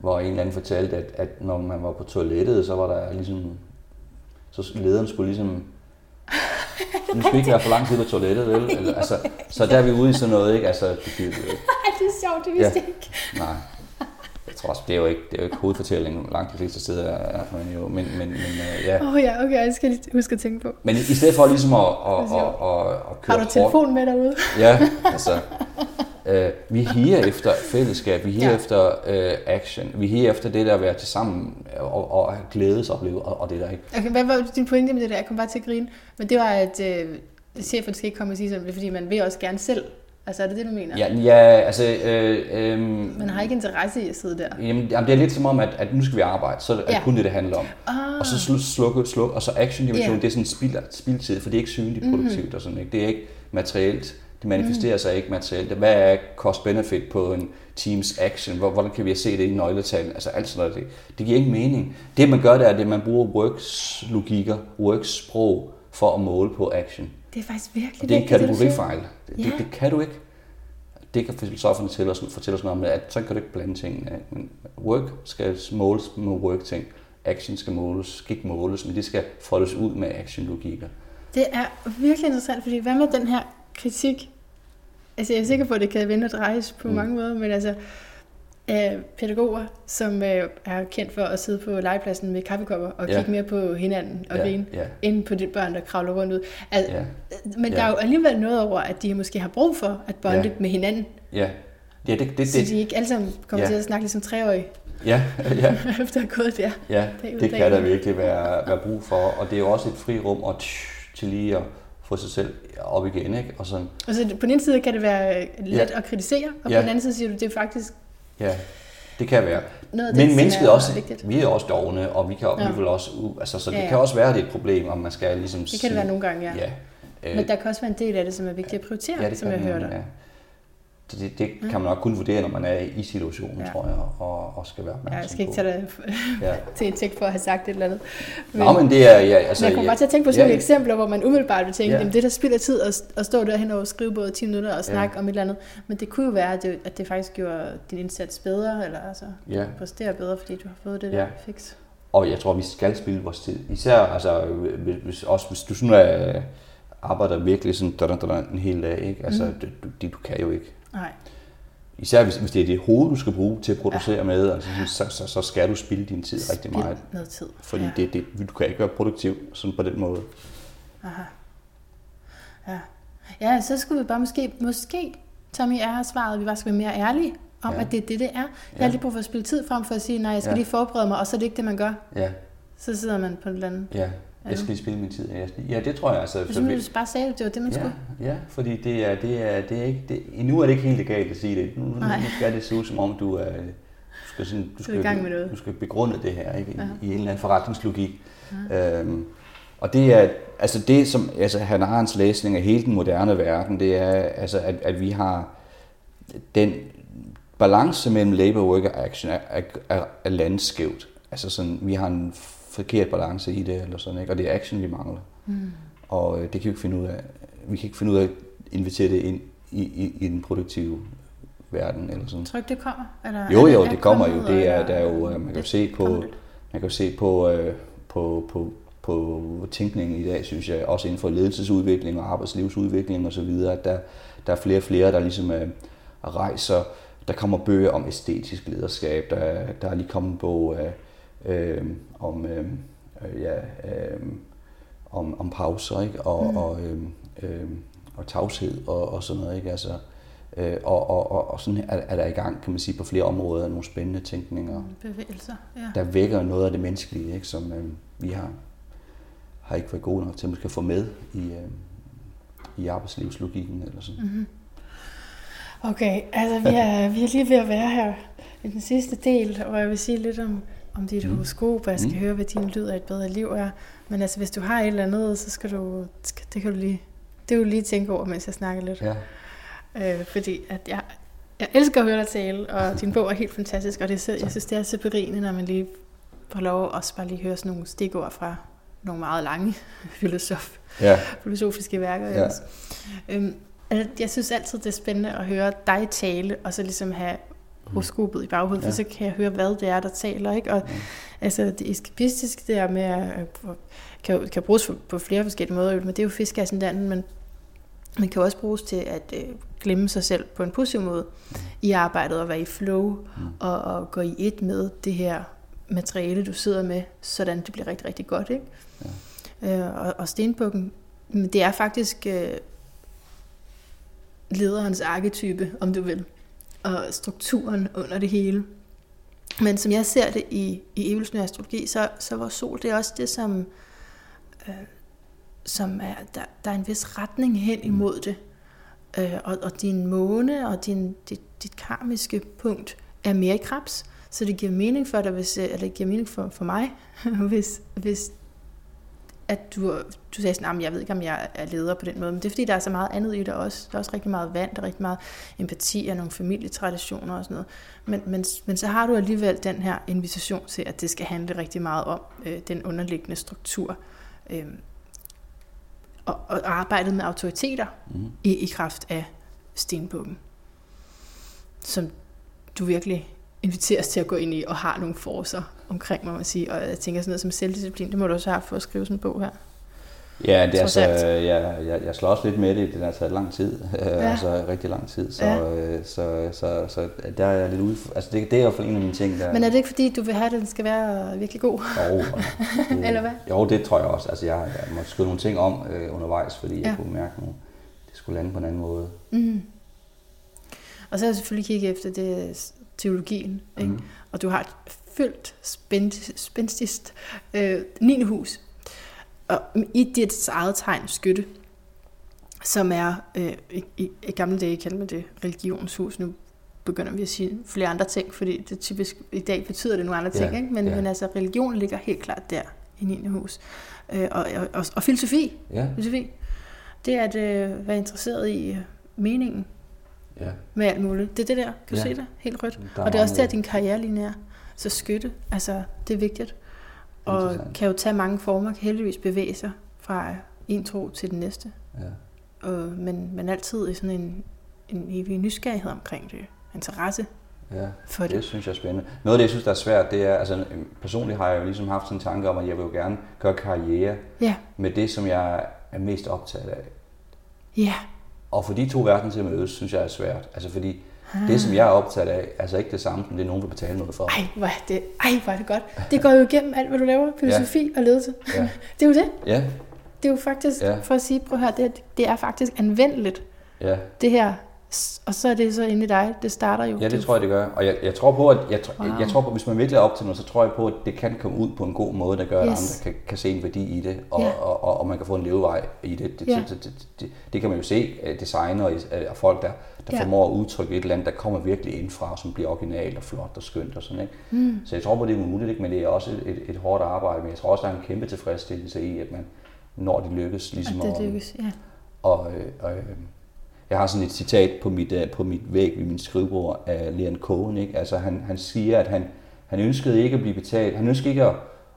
hvor en eller anden fortalte, at, at når man var på toilettet, så var der ligesom, så lederen skulle ligesom, nu skal vi ikke være for lang tid på toilettet, vel? *laughs* Eller, altså, så der er vi ude i sådan noget, ikke? Altså, det, *laughs* det, Ej, det er sjovt, det vidste Ja. ikke. Nej. Tror også, det er jo ikke, det er jo ikke hovedfortællingen, langt de fleste steder er, men jo, men, men, men øh, ja. Åh oh, ja, okay, jeg skal lige huske at tænke på. Men i, i stedet for ligesom at, at, at, at, at køre Har du telefon med derude? *laughs* Ja, altså, øh, vi higer efter fællesskab, vi higer Ja. efter øh, action, vi higer efter det der at være til sammen og, og glædesopleve og, og det der ikke. Okay, hvad var din pointe med det der? Jeg kom bare til at grine. Men det var, at øh, chefen skal ikke komme og sige sådan, fordi, man vil også gerne selv. Altså, er det det, du mener? Ja, ja altså, øh, øh, Man har ikke interesse i at sidde der. Jamen, jamen, det er lidt som om, at, at nu skal vi arbejde, så er det Ja. kun det, det handler om. Ah, Og så slu- slukke, slukke, og så action dimension, Ja. yeah. det er sådan spild, spildtid, for det er ikke synligt produktivt mm-hmm. og sådan, ikke? Det er ikke materielt, det manifesterer sig ikke materielt. Hvad er cost-benefit på en teams action? Hvor- Hvordan kan vi se det i nøgletal? Altså alt sådan noget. Det, det giver ikke mening. Det man gør, det er, at man bruger works-logikker, works-sprog for at måle på action. Det er faktisk virkelig Og det er en kategorifejl. Det, Ja. det, det kan du ikke. det kan filosoferne fortælle os, fortælle os noget om, at så kan du ikke blande tingene. Men work skal måles med work-ting. Action skal måles, skal ikke måles, men det skal foldes ud med action-logikker. Det er virkelig interessant, fordi hvad med den her kritik? Altså jeg er sikker på, at det kan vende og drejes på mm. mange måder, men altså øh, pædagoger, som øh, er kendt for at sidde på legepladsen med kaffekopper og ja. kigge mere på hinanden og ja. grine, ja. end på de børn, der kravler rundt ud. Altså, ja. Men ja. der er jo alligevel noget over, at de måske har brug for at bonde ja. med hinanden. Ja. Ja, det, det, så de ikke alle sammen kommer ja. til at snakke ligesom treårige. Ja, *laughs* ja. Efter at have gået der. Ja, det kan der virkelig være, være brug for. Og det er jo også et frirum og til lige at få sig selv op igen. Ikke? Og sådan. Altså, på den ene side kan det være let ja. at kritisere, og ja. på den anden side siger du, det er faktisk Ja, det kan være. Noget Men mennesket er også, vigtigt. vi er også dogne, og vi kan, ja. vi vil også, altså, så det ja, ja. kan også være, det er et problem, om man skal ligesom... Det kan det være nogle gange, ja. ja. Men der kan også være en del af det, som er vigtigt at prioritere, ja, det som jeg hørte. Ja. Det, det kan man nok kun vurdere, når man er i situationen, ja. tror jeg, og, og skal være opmærksom ja, jeg skal ikke tage det *laughs* ja. til en tænkt for at have sagt et eller andet. Men, Nå, men det er... Ja, altså, jeg kommer bare til at tænke på sådan ja, nogle eksempler, hvor man umiddelbart vil tænke, ja. jamen det der spilder tid at, at stå derhen og skrive både 10 minutter og snakke ja. om et eller andet. Men det kunne jo være, at det, at det faktisk gjorde din indsats bedre, eller altså ja. præstere bedre, fordi du har fået det der ja. fix. Og jeg tror, vi skal spille vores tid. Især, altså, hvis, også hvis du sådan er, arbejder virkelig sådan en hel dag, ikke? Altså, mm. det, du, det, du kan jo ikke. Nej. Især hvis, hvis det er det hoved, du skal bruge til at producere ja. med, altså, så, så, så skal du spille din tid Spil rigtig meget. noget tid. Fordi ja. det, det, du kan ikke være produktiv sådan på den måde. Aha. Ja. Ja, så skulle vi bare måske, måske Tommy er har svaret, vi bare skal være mere ærlige om, ja. at det er det, det er. Jeg ja. har lige brug for at spille tid frem for at sige, nej, jeg skal ja. lige forberede mig, og så er det ikke det, man gør. Ja. Så sidder man på et eller andet. Ja. Jeg skal lige spille min tid. Ja, det tror jeg altså. Hvis du bare sagde, at det var det, man ja, skulle. Ja, fordi det er, det er, det er ikke, det, endnu er det ikke helt legalt at sige det. Nu, nu skal det se ud som om, du er, du skal, sådan, du skal, gang med noget. du skal begrunde det her ikke? I, ja. i en eller anden forretningslogik. Ja. Øhm, og det er, altså det som, altså Hannah Arendts læsning af hele den moderne verden, det er, altså at, at vi har den balance mellem labor work og action er, er, er, er landskævt. Altså sådan, vi har en forkert balance i det, eller sådan, ikke? og det er action, vi mangler. Mm. Og øh, det kan vi ikke finde ud af. Vi kan ikke finde ud af at invitere det ind i, i, i den produktive verden. Eller sådan. Tror det kommer? Eller jo, jo, det kommer jo. Det er, der er jo, øh, man kan jo se på, man kan jo se på, øh, på, på, på tænkningen i dag, synes jeg, også inden for ledelsesudvikling og arbejdslivsudvikling og så videre, at der, der er flere og flere, der ligesom øh, rejser. Der kommer bøger om æstetisk lederskab. Der, der er lige kommet en bog af øh, om, øh, ja, øh, om, om pauser ikke? Og, mm. og, øh, øh, og tavshed og, og sådan noget. Ikke? Altså, øh, og, og, og, og sådan er, er der i gang, kan man sige, på flere områder nogle spændende tænkninger. Mm, bevægelser, ja. Der vækker noget af det menneskelige, ikke? som øh, vi har, har ikke været gode nok til, at få med i, øh, i arbejdslivslogikken eller sådan. Mm-hmm. Okay, altså vi *laughs* er, vi er lige ved at være her i den sidste del, og jeg vil sige lidt om, om dit mm. horoskop, og jeg skal mm. høre, hvad din lyd af et bedre liv er. Men altså, hvis du har et eller andet, så skal du, det kan du lige, det kan du lige tænke over, mens jeg snakker lidt. Ja. Øh, fordi at jeg, jeg elsker at høre dig tale, og *laughs* din bog er helt fantastisk, og det, jeg synes, det er så berigende, når man lige får lov at også bare lige høre sådan nogle stikord fra nogle meget lange *laughs* filosof, ja. filosofiske værker. Ja. Øhm, altså, jeg synes altid, det er spændende at høre dig tale, og så ligesom have horoskopet i baghovedet, ja. for så kan jeg høre, hvad det er, der taler. Ikke? Og, ja. altså, det eskapistiske der med at, kan, kan bruges på flere forskellige måder, men det er jo fiskascendenten, men man kan også bruges til at øh, glemme sig selv på en positiv måde mm. i arbejdet og være i flow mm. og, og gå i et med det her materiale, du sidder med, sådan det bliver rigtig, rigtig godt. Ikke? Ja. Øh, og, og stenbukken, det er faktisk øh, lederens arketype, om du vil og strukturen under det hele. Men som jeg ser det i, i evolutionær astrologi, så, så var sol det er også det, som, øh, som er, der, der er en vis retning hen imod det. Øh, og, og din måne og din, dit, dit karmiske punkt er mere i krebs, så det giver mening for dig, hvis, eller det giver mening for, for mig, *laughs* hvis, hvis at du, du sagde sådan, at jeg ved ikke, om jeg er leder på den måde, men det er fordi, der er så meget andet i det også. Der er også rigtig meget vand, der er rigtig meget empati og nogle familietraditioner og sådan noget. Men, men, men så har du alligevel den her invitation til, at det skal handle rigtig meget om øh, den underliggende struktur. Øh, og, og arbejdet med autoriteter mm. i, i kraft af stenbukken. som du virkelig inviteres til at gå ind i, og har nogle forser omkring, må man sige. Og jeg tænker sådan noget som selvdisciplin, det må du også have for at skrive sådan en bog her. Ja, det er altså, alt. jeg, jeg, jeg slår også lidt med det. Det har taget lang tid. *laughs* Ja. altså rigtig lang tid. Så, Ja. ja. så, så, så, der er jeg lidt ude. Altså det, det er i hvert fald en af mine ting, der... Men er det ikke fordi, du vil have, at den skal være virkelig god? Jo, *laughs* det, Eller hvad? Jo, det tror jeg også. Altså, jeg, jeg måtte skrive nogle ting om øh, undervejs, fordi ja. Jeg kunne mærke, at det skulle lande på en anden måde. Mm. Og så har jeg selvfølgelig kigget efter det teologien, ikke? Mhm. og du har et fyldt spænd- spændstigst øh, 9. hus, og i dit eget tegn skytte, som er, øh, i, i, i gamle dage kaldte man det religionshus, nu begynder vi at sige flere andre ting, fordi det typisk i dag betyder det nogle andre ting, Ja, ikke? Men, ja. men altså religion ligger helt klart der i 9. hus. Øh, og, og, og, og filosofi, Ja, filosofi, det er at øh, være interesseret i meningen ja. med alt muligt. Det er det der, kan du Ja. se det? Helt rødt. Der Og det er også der, din karrierelinje er. Så skytte, altså det er vigtigt. Og kan jo tage mange former, kan heldigvis bevæge sig fra en tro til den næste. Ja. Og, men, men altid i sådan en, en evig nysgerrighed omkring det. Interesse Ja, for det det. synes jeg er spændende. Noget af det, jeg synes, der er svært, det er, altså personligt har jeg jo ligesom haft sådan en tanke om, at jeg vil jo gerne gøre karriere Ja, med det, som jeg er mest optaget af. ja. Og for de to verdener til at mødes, synes jeg er svært. Altså fordi det, som jeg er optaget af, er altså ikke det samme, som det nogen vil betale noget for. Ej, hvor er det, ej, hvor er det godt. Det går jo igennem alt, hvad du laver. Filosofi og ledelse. Ja. *laughs* Det er jo det. Ja, Det er jo faktisk, Ja. for at sige, prøv her, det, det er faktisk anvendeligt, ja. det her. Og så er det så inde i dig. Det starter jo. Ja, det tror jeg, det gør. Og jeg, jeg tror på, at jeg, wow. Jeg, jeg tror på, at hvis man virkelig er op til noget, så tror jeg på, at det kan komme ud på en god måde, der gør, at Yes. andre kan, kan se en værdi i det, og, Ja. og, og, og man kan få en levevej i det. Det, Ja. det, det, det, det, kan man jo se, øh, designer og og folk, der, der Ja. formår at udtrykke et eller andet, der kommer virkelig indfra, som bliver originalt og flot og skønt og sådan, ikke? Mm. Så jeg tror på, det er muligt, ikke? men det er også et, et, et hårdt arbejde, men jeg tror også, der er en kæmpe tilfredsstillelse i, at man, når det lykkes, ligesom At det at, lykkes, ja. og, øh, øh, jeg har sådan et citat på mit, øh, på mit væg ved min skrivebord af Leon Cohen. Ikke? Altså han, han siger, at han, han ønskede ikke at blive betalt. Han ønskede ikke at,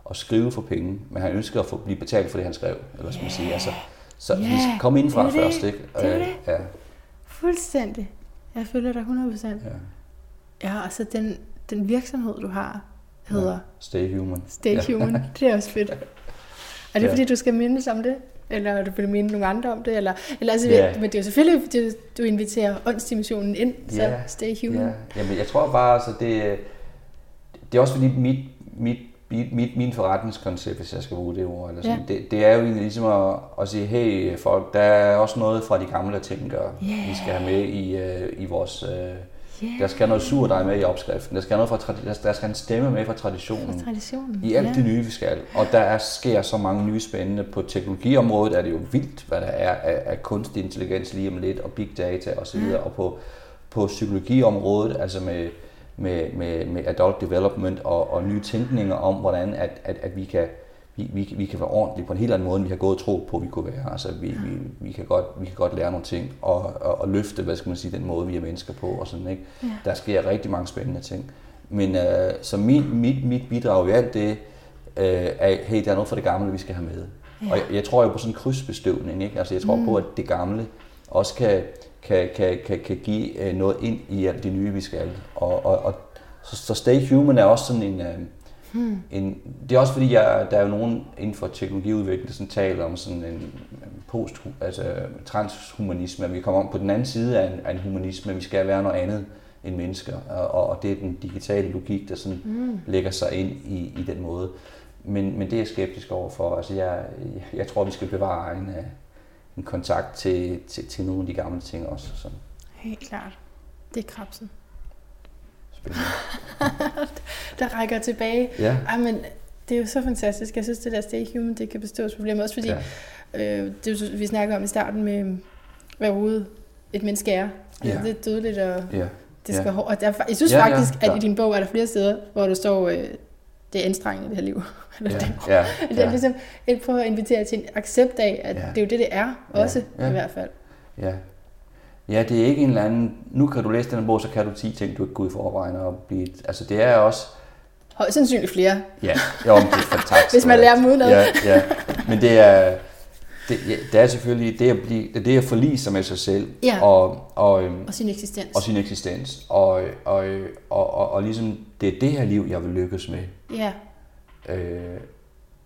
at skrive for penge, men han ønskede at få, blive betalt for det, han skrev. Eller skal man sige. Altså, så Ja, vi skal komme ind fra det det. først. Ikke? Det er Øh, det. Ja, Fuldstændig. Jeg følger dig 100%. ja. Ja, og så den, den virksomhed, du har, hedder Ja. Stay human. Stay Ja. Human. Det er også fedt. *laughs* Er det Ja. fordi, du skal mindes om det? Eller er du vil minde nogle andre om det? Eller, eller altså, Ja. Men det er jo selvfølgelig, fordi du inviterer åndsdimensionen ind, så Ja. Stay Human. Ja, jamen jeg tror bare, altså det, det er også fordi mit, mit, mit, mit, min forretningskoncept, hvis jeg skal bruge det ord, eller sådan, Ja. det, det er jo egentlig ligesom at, at sige, hey folk, der er også noget fra de gamle ting, der Ja. vi skal have med i, øh, i vores... Øh, Yeah. der skal noget surdej med i opskriften, der skal, noget fra, der, der skal en stemme med fra traditionen. Fra traditionen. I alt ja. det nye, vi skal. Og der er, sker så mange nye spændende. På teknologiområdet er det jo vildt, hvad der er af, af kunstig intelligens lige om lidt, og big data osv. Mm. Og på, på psykologiområdet, altså med, med, med, med adult development og, og nye tænkninger om, hvordan at, at, at vi kan vi, vi, vi kan være ordentlige på en helt anden måde, end vi har gået og tro på, at vi kunne være. Altså, vi, vi, vi, kan godt, vi kan godt lære nogle ting og, og, og løfte, hvad skal man sige, den måde, vi er mennesker på og sådan, ikke? Ja. Der sker rigtig mange spændende ting. Men øh, så min, mit, mit bidrag i alt det, øh, er, hey, der er noget fra det gamle, vi skal have med. Ja. Og jeg, jeg tror jo på sådan en krydsbestøvning, ikke? Altså, jeg tror Mm. mm. på, at det gamle også kan, kan, kan, kan, kan give øh, noget ind i alt det nye, vi skal. Og, og, og så, så Stay Human er også sådan en... Øh, Hmm. en, det er også fordi, jeg, der er jo nogen inden for teknologiudvikling, der sådan taler om sådan en post, altså transhumanisme, at vi kommer om på den anden side af en, af en humanisme, vi skal være noget andet end mennesker, og, og det er den digitale logik, der sådan Mm. lægger sig ind i, i den måde. Men, men det er jeg skeptisk overfor. Altså jeg, jeg tror, vi skal bevare en, øh, en kontakt til, til, til nogle af de gamle ting også. Så Helt klart. Det er krabsen. Spændende. *laughs* Der rækker tilbage. Ja, Ej, men det er jo så fantastisk. Jeg synes, det der Stay Human, det kan bestå problemet. Også fordi, ja, ja. øh, det, vi snakker om i starten med, hvad overhovedet et menneske er. Altså, Ja. Det er dødeligt, og ja, det Ja. skal ja. og der, er- Jeg synes Ja, ja, ja, faktisk, at ja. i din bog er der flere steder, hvor der står, øh, det er anstrengende, det her liv. *laughs* Eller ja, det, ja, *laughs* det er ja, ligesom et prøve at invitere til en accept af, at Ja. det er jo det, det er, Ja, også ja. i hvert fald. ja. Ja, det er ikke en eller anden, nu kan du læse den her bog, så kan du 10 ting, du ikke ud i forvejen og blive, altså det er også, Højst sandsynligt flere. ja, jo, men det er fantastisk. *laughs* Hvis man lærer dem udenad. Ja, ja, men det er, det ja, det er selvfølgelig det at, blive, det, det at forlige sig med sig selv Ja. og, og, øhm, Og sin eksistens. og sin eksistens. Og, og, og, og, og ligesom, det er det her liv, jeg vil lykkes med. Ja, Øh,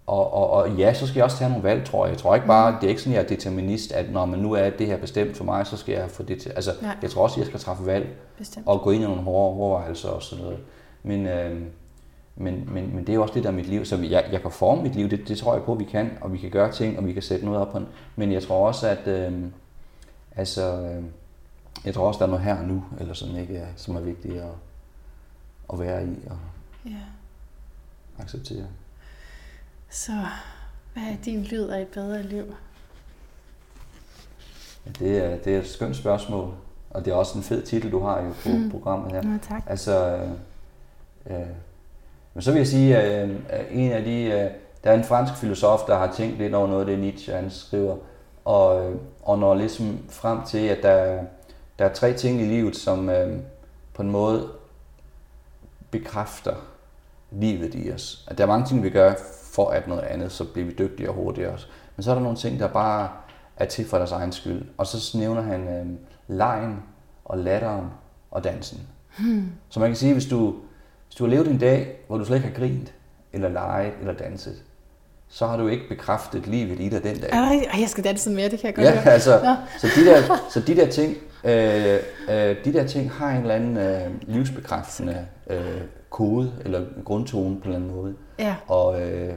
og, og, og ja, så skal jeg også tage nogle valg, tror jeg. Jeg tror ikke bare, Mm. det er ikke sådan, at jeg er determinist, at når man nu er det her bestemt for mig, så skal jeg få det til. Altså, Nej. jeg tror også, at jeg skal træffe valg bestemt. og gå ind i nogle hårde overvejelser og sådan noget. Men, øh, men, men, men det er jo også det, der er mit liv. Så jeg, jeg kan forme mit liv, det, det tror jeg på, at vi kan, og vi kan gøre ting, og vi kan sætte noget op på en. Men jeg tror også, at øh, altså, øh, jeg tror også, der er noget her og nu, eller sådan, ikke, som er vigtigt at, at være i og Ja. acceptere. Så hvad er din lyd af et bedre liv? Det, er, det er et skønt spørgsmål, og det er også en fed titel, du har jo på Mm. mm. programmet her. Nå, tak. Altså, øh, øh, men så vil jeg sige, at øh, en af de, øh, der er en fransk filosof, der har tænkt lidt over noget af det, Nietzsche han skriver, og, øh, og når ligesom frem til, at der, der er tre ting i livet, som øh, på en måde bekræfter livet i os. At der er mange ting, vi gør for at noget andet, så bliver vi dygtigere og hurtigere. Men så er der nogle ting, der bare er til for deres egen skyld. Og så nævner han øh, lejen og latteren og dansen. Hmm. Så man kan sige, hvis du, hvis du har levet en dag, hvor du slet ikke har grint, eller leget, eller danset, så har du ikke bekræftet livet i dig den dag. Ej, jeg skal danse mere, det kan jeg godt Ja, høre. altså, Nå. så de der, så de der ting, øh, øh, de der ting har en eller anden øh, livsbekræftende øh, kode, eller grundtone på en eller anden måde. Ja, Og øh,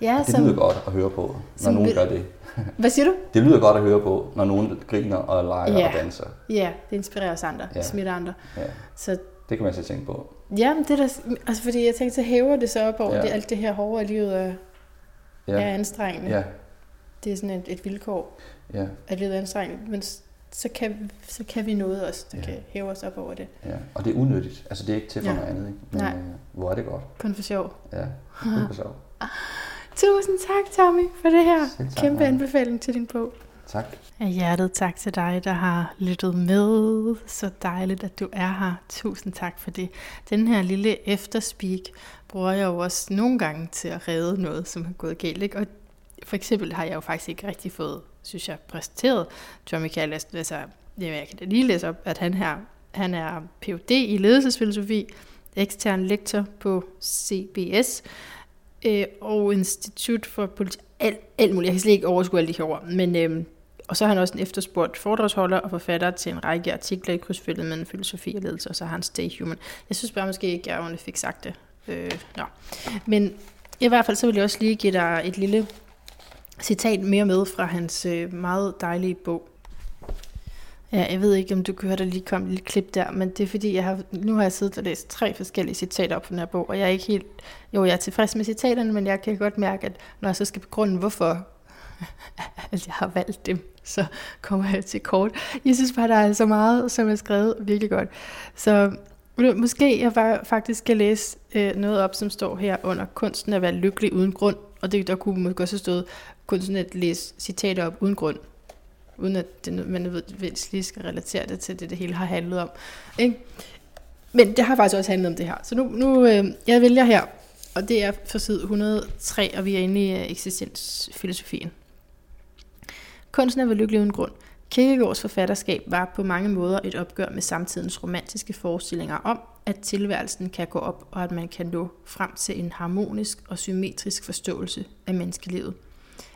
ja det som, lyder godt at høre på, når nogen vil- gør det. *laughs* hvad siger du? Det lyder godt at høre på, når nogen griner og leger Ja. og danser. Ja, det inspirerer os andre, Ja. smitter andre. Ja, Så det kan man så tænke på. ja, men det er da, altså fordi jeg tænkte, så hæver det sig op over Ja. det, alt det her hårde i livet er, Ja, er anstrengende. ja, Det er sådan et, et vilkår, ja, at livet er anstrengende, men så kan, så kan vi noget også, der Ja. kan hæve os op over det. ja. Og det er unødigt. Altså, det er ikke til for Ja. noget andet, ikke? Men Nej. Øh, hvor er det godt. Kun for sjov. Ja, det er sjovt. Tusind tak, Tommy, for det her. Selv tak, Kæmpe Maja. anbefaling til din bog. Tak. Af hjertet tak til dig, der har lyttet med. Så dejligt, at du er her. Tusind tak for det. Den her lille efterspeak bruger jeg jo også nogle gange til at redde noget, som er gået galt. Ikke? Og for eksempel har jeg jo faktisk ikke rigtig fået, synes jeg, præsenteret John Michael. Altså, det jeg kan da lige læse op, at han her han er Ph.D. i ledelsesfilosofi, ekstern lektor på CBS, øh, og Institut for Politik. Alt, alt muligt. Jeg kan slet ikke overskue alle de her ord. Men, øh, og så er han også en efterspurgt foredragsholder og forfatter til en række artikler i krydsfeltet mellem filosofi og ledelse, og så har han Stay Human. Jeg synes bare måske ikke, jeg ordentligt fik sagt det. Øh, nå. Men i hvert fald så vil jeg også lige give dig et lille citat mere med fra hans øh, meget dejlige bog. Ja, jeg ved ikke, om du kan høre, der lige kom et lille klip der, men det er fordi, jeg har, nu har jeg siddet og læst tre forskellige citater op fra den her bog, og jeg er ikke helt, jo, jeg er tilfreds med citaterne, men jeg kan godt mærke, at når jeg så skal begrunde, hvorfor *laughs* at jeg har valgt dem, så kommer jeg til kort. Jeg synes bare, der er så meget, som er skrevet virkelig godt. Så måske jeg faktisk skal læse øh, noget op, som står her under kunsten at være lykkelig uden grund, og det der kunne måske også have stået kunsten at læse citater op uden grund uden at det, man nødvendigvis lige skal relatere det til det, det hele har handlet om. Ikke? Men det har faktisk også handlet om det her. Så nu, nu øh, jeg vælger her, og det er for side 103, og vi er inde i øh, eksistensfilosofien. Kunsten er vel lykkelig uden grund. Kierkegaards forfatterskab var på mange måder et opgør med samtidens romantiske forestillinger om, at tilværelsen kan gå op, og at man kan nå frem til en harmonisk og symmetrisk forståelse af menneskelivet.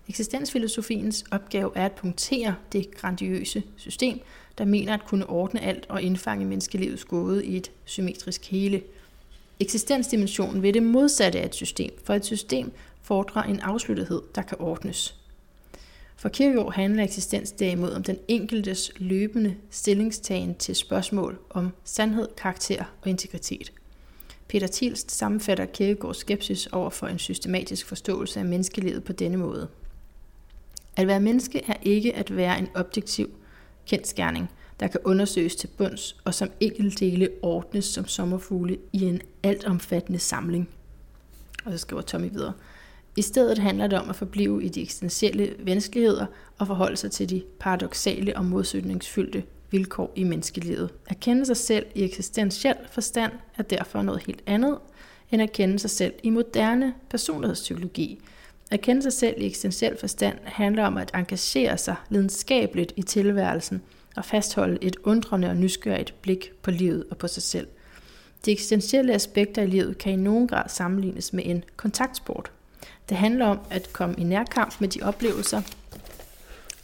Eksistensfilosofiens opgave er at punktere det grandiøse system, der mener at kunne ordne alt og indfange menneskelivets gåde i et symmetrisk hele. Eksistensdimensionen vil det modsatte af et system, for et system fordrer en afsluttethed, der kan ordnes. For Kierkegaard handler eksistens derimod om den enkeltes løbende stillingstagen til spørgsmål om sandhed, karakter og integritet. Peter Thielst sammenfatter Kierkegaards skepsis over for en systematisk forståelse af menneskelivet på denne måde. At være menneske er ikke at være en objektiv kendskærning, der kan undersøges til bunds og som enkeltdele ordnes som sommerfugle i en altomfattende samling. Og så skriver Tommy videre. I stedet handler det om at forblive i de eksistentielle vanskeligheder og forholde sig til de paradoxale og modsætningsfyldte vilkår i menneskelivet. At kende sig selv i eksistentiel forstand er derfor noget helt andet end at kende sig selv i moderne personlighedspsykologi. At kende sig selv i eksistentiel forstand handler om at engagere sig lidenskabeligt i tilværelsen og fastholde et undrende og nysgerrigt blik på livet og på sig selv. De eksistentielle aspekter i livet kan i nogen grad sammenlignes med en kontaktsport. Det handler om at komme i nærkamp med de oplevelser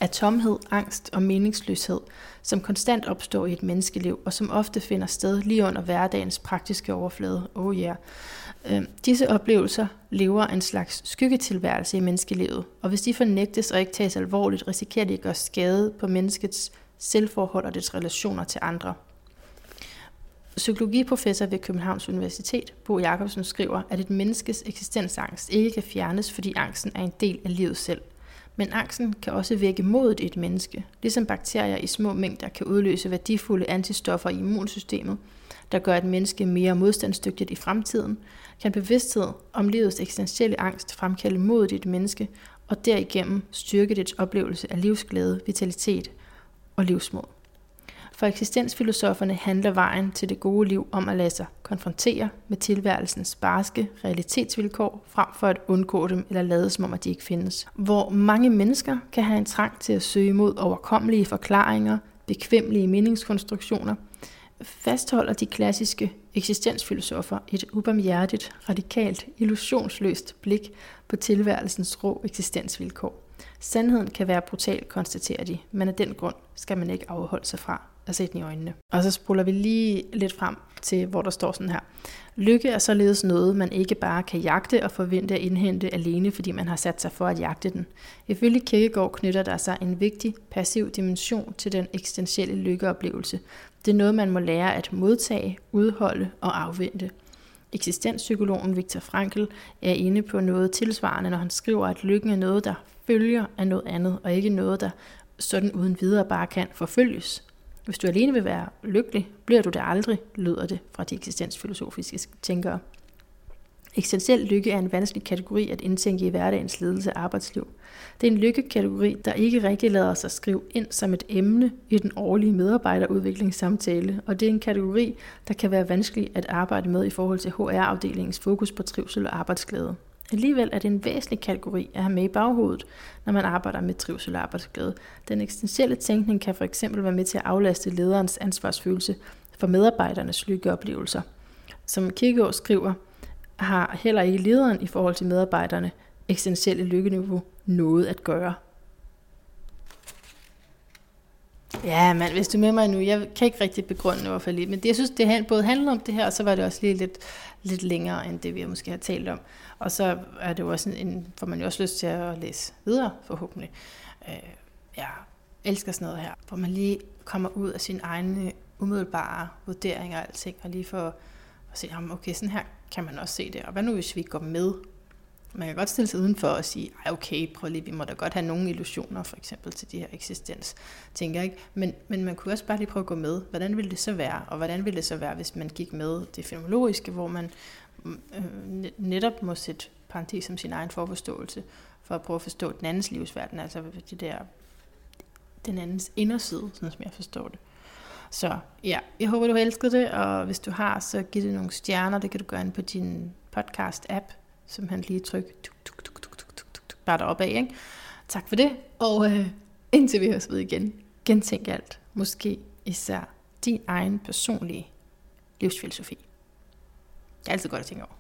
af tomhed, angst og meningsløshed, som konstant opstår i et menneskeliv, og som ofte finder sted lige under hverdagens praktiske overflade. Oh yeah. Øh, disse oplevelser lever en slags skyggetilværelse i menneskelivet, og hvis de fornægtes og ikke tages alvorligt, risikerer de at gøre skade på menneskets selvforhold og dets relationer til andre. Psykologiprofessor ved Københavns Universitet, Bo Jacobsen, skriver, at et menneskes eksistensangst ikke kan fjernes, fordi angsten er en del af livet selv. Men angsten kan også vække modet i et menneske, ligesom bakterier i små mængder kan udløse værdifulde antistoffer i immunsystemet, der gør et menneske mere modstandsdygtigt i fremtiden, kan bevidsthed om livets eksistentielle angst fremkalde modet i et menneske, og derigennem styrke dets oplevelse af livsglæde, vitalitet og livsmod. For eksistensfilosoferne handler vejen til det gode liv om at lade sig konfrontere med tilværelsens barske realitetsvilkår, frem for at undgå dem eller lade som om, at de ikke findes. Hvor mange mennesker kan have en trang til at søge mod overkommelige forklaringer, bekvemmelige meningskonstruktioner, fastholder de klassiske eksistensfilosofer et ubarmhjertigt, radikalt, illusionsløst blik på tilværelsens rå eksistensvilkår. Sandheden kan være brutal, konstaterer de, men af den grund skal man ikke afholde sig fra at se den i øjnene. Og så spoler vi lige lidt frem til, hvor der står sådan her. Lykke er således noget, man ikke bare kan jagte og forvente at indhente alene, fordi man har sat sig for at jagte den. Ifølge Kierkegaard knytter der sig en vigtig passiv dimension til den eksistentielle lykkeoplevelse. Det er noget, man må lære at modtage, udholde og afvente. Eksistenspsykologen Viktor Frankl er inde på noget tilsvarende, når han skriver, at lykken er noget, der følger af noget andet, og ikke noget, der sådan uden videre bare kan forfølges. Hvis du alene vil være lykkelig, bliver du det aldrig, lyder det fra de eksistensfilosofiske tænkere. Eksistentiel lykke er en vanskelig kategori at indtænke i hverdagens ledelse og arbejdsliv. Det er en lykkekategori, der ikke rigtig lader sig skrive ind som et emne i den årlige medarbejderudviklingssamtale, og det er en kategori, der kan være vanskelig at arbejde med i forhold til HR-afdelingens fokus på trivsel og arbejdsglæde. Alligevel er det en væsentlig kategori at have med i baghovedet, når man arbejder med trivsel og arbejdsglæde. Den eksistentielle tænkning kan for eksempel være med til at aflaste lederens ansvarsfølelse for medarbejdernes lykkeoplevelser. Som Kierkegaard skriver, har heller ikke lederen i forhold til medarbejderne eksistentielle lykkeniveau noget at gøre. Ja, men hvis du er med mig nu, jeg kan ikke rigtig begrunde hvorfor lige, men det, jeg synes, det både handler om det her, og så var det også lige lidt, lidt længere, end det vi måske har talt om. Og så er det jo også en, får man jo også lyst til at læse videre, forhåbentlig. Øh, jeg elsker sådan noget her, hvor man lige kommer ud af sine egne umiddelbare vurderinger og alting, og lige får at se, okay, sådan her kan man også se det. Og hvad nu, hvis vi går med man kan godt stille sig udenfor og sige, Ej, okay, prøv lige, vi må da godt have nogle illusioner, for eksempel til de her eksistens, tænker jeg ikke. Men, men man kunne også bare lige prøve at gå med. Hvordan ville det så være? Og hvordan ville det så være, hvis man gik med det fenomenologiske, hvor man øh, netop må sætte parentes som sin egen forforståelse, for at prøve at forstå den andens livsverden, altså det der, den andens inderside, sådan som jeg forstår det. Så ja, jeg håber, du har elsket det, og hvis du har, så giv det nogle stjerner, det kan du gøre ind på din podcast-app, som han lige tryk, tuk, tuk, tuk, tuk, tuk, tuk, tuk, bare deroppe af, ikke? Tak for det, og øh, indtil vi høres ved igen, gentænk alt, måske især din egen personlige livsfilosofi. Det er altid godt at tænke over.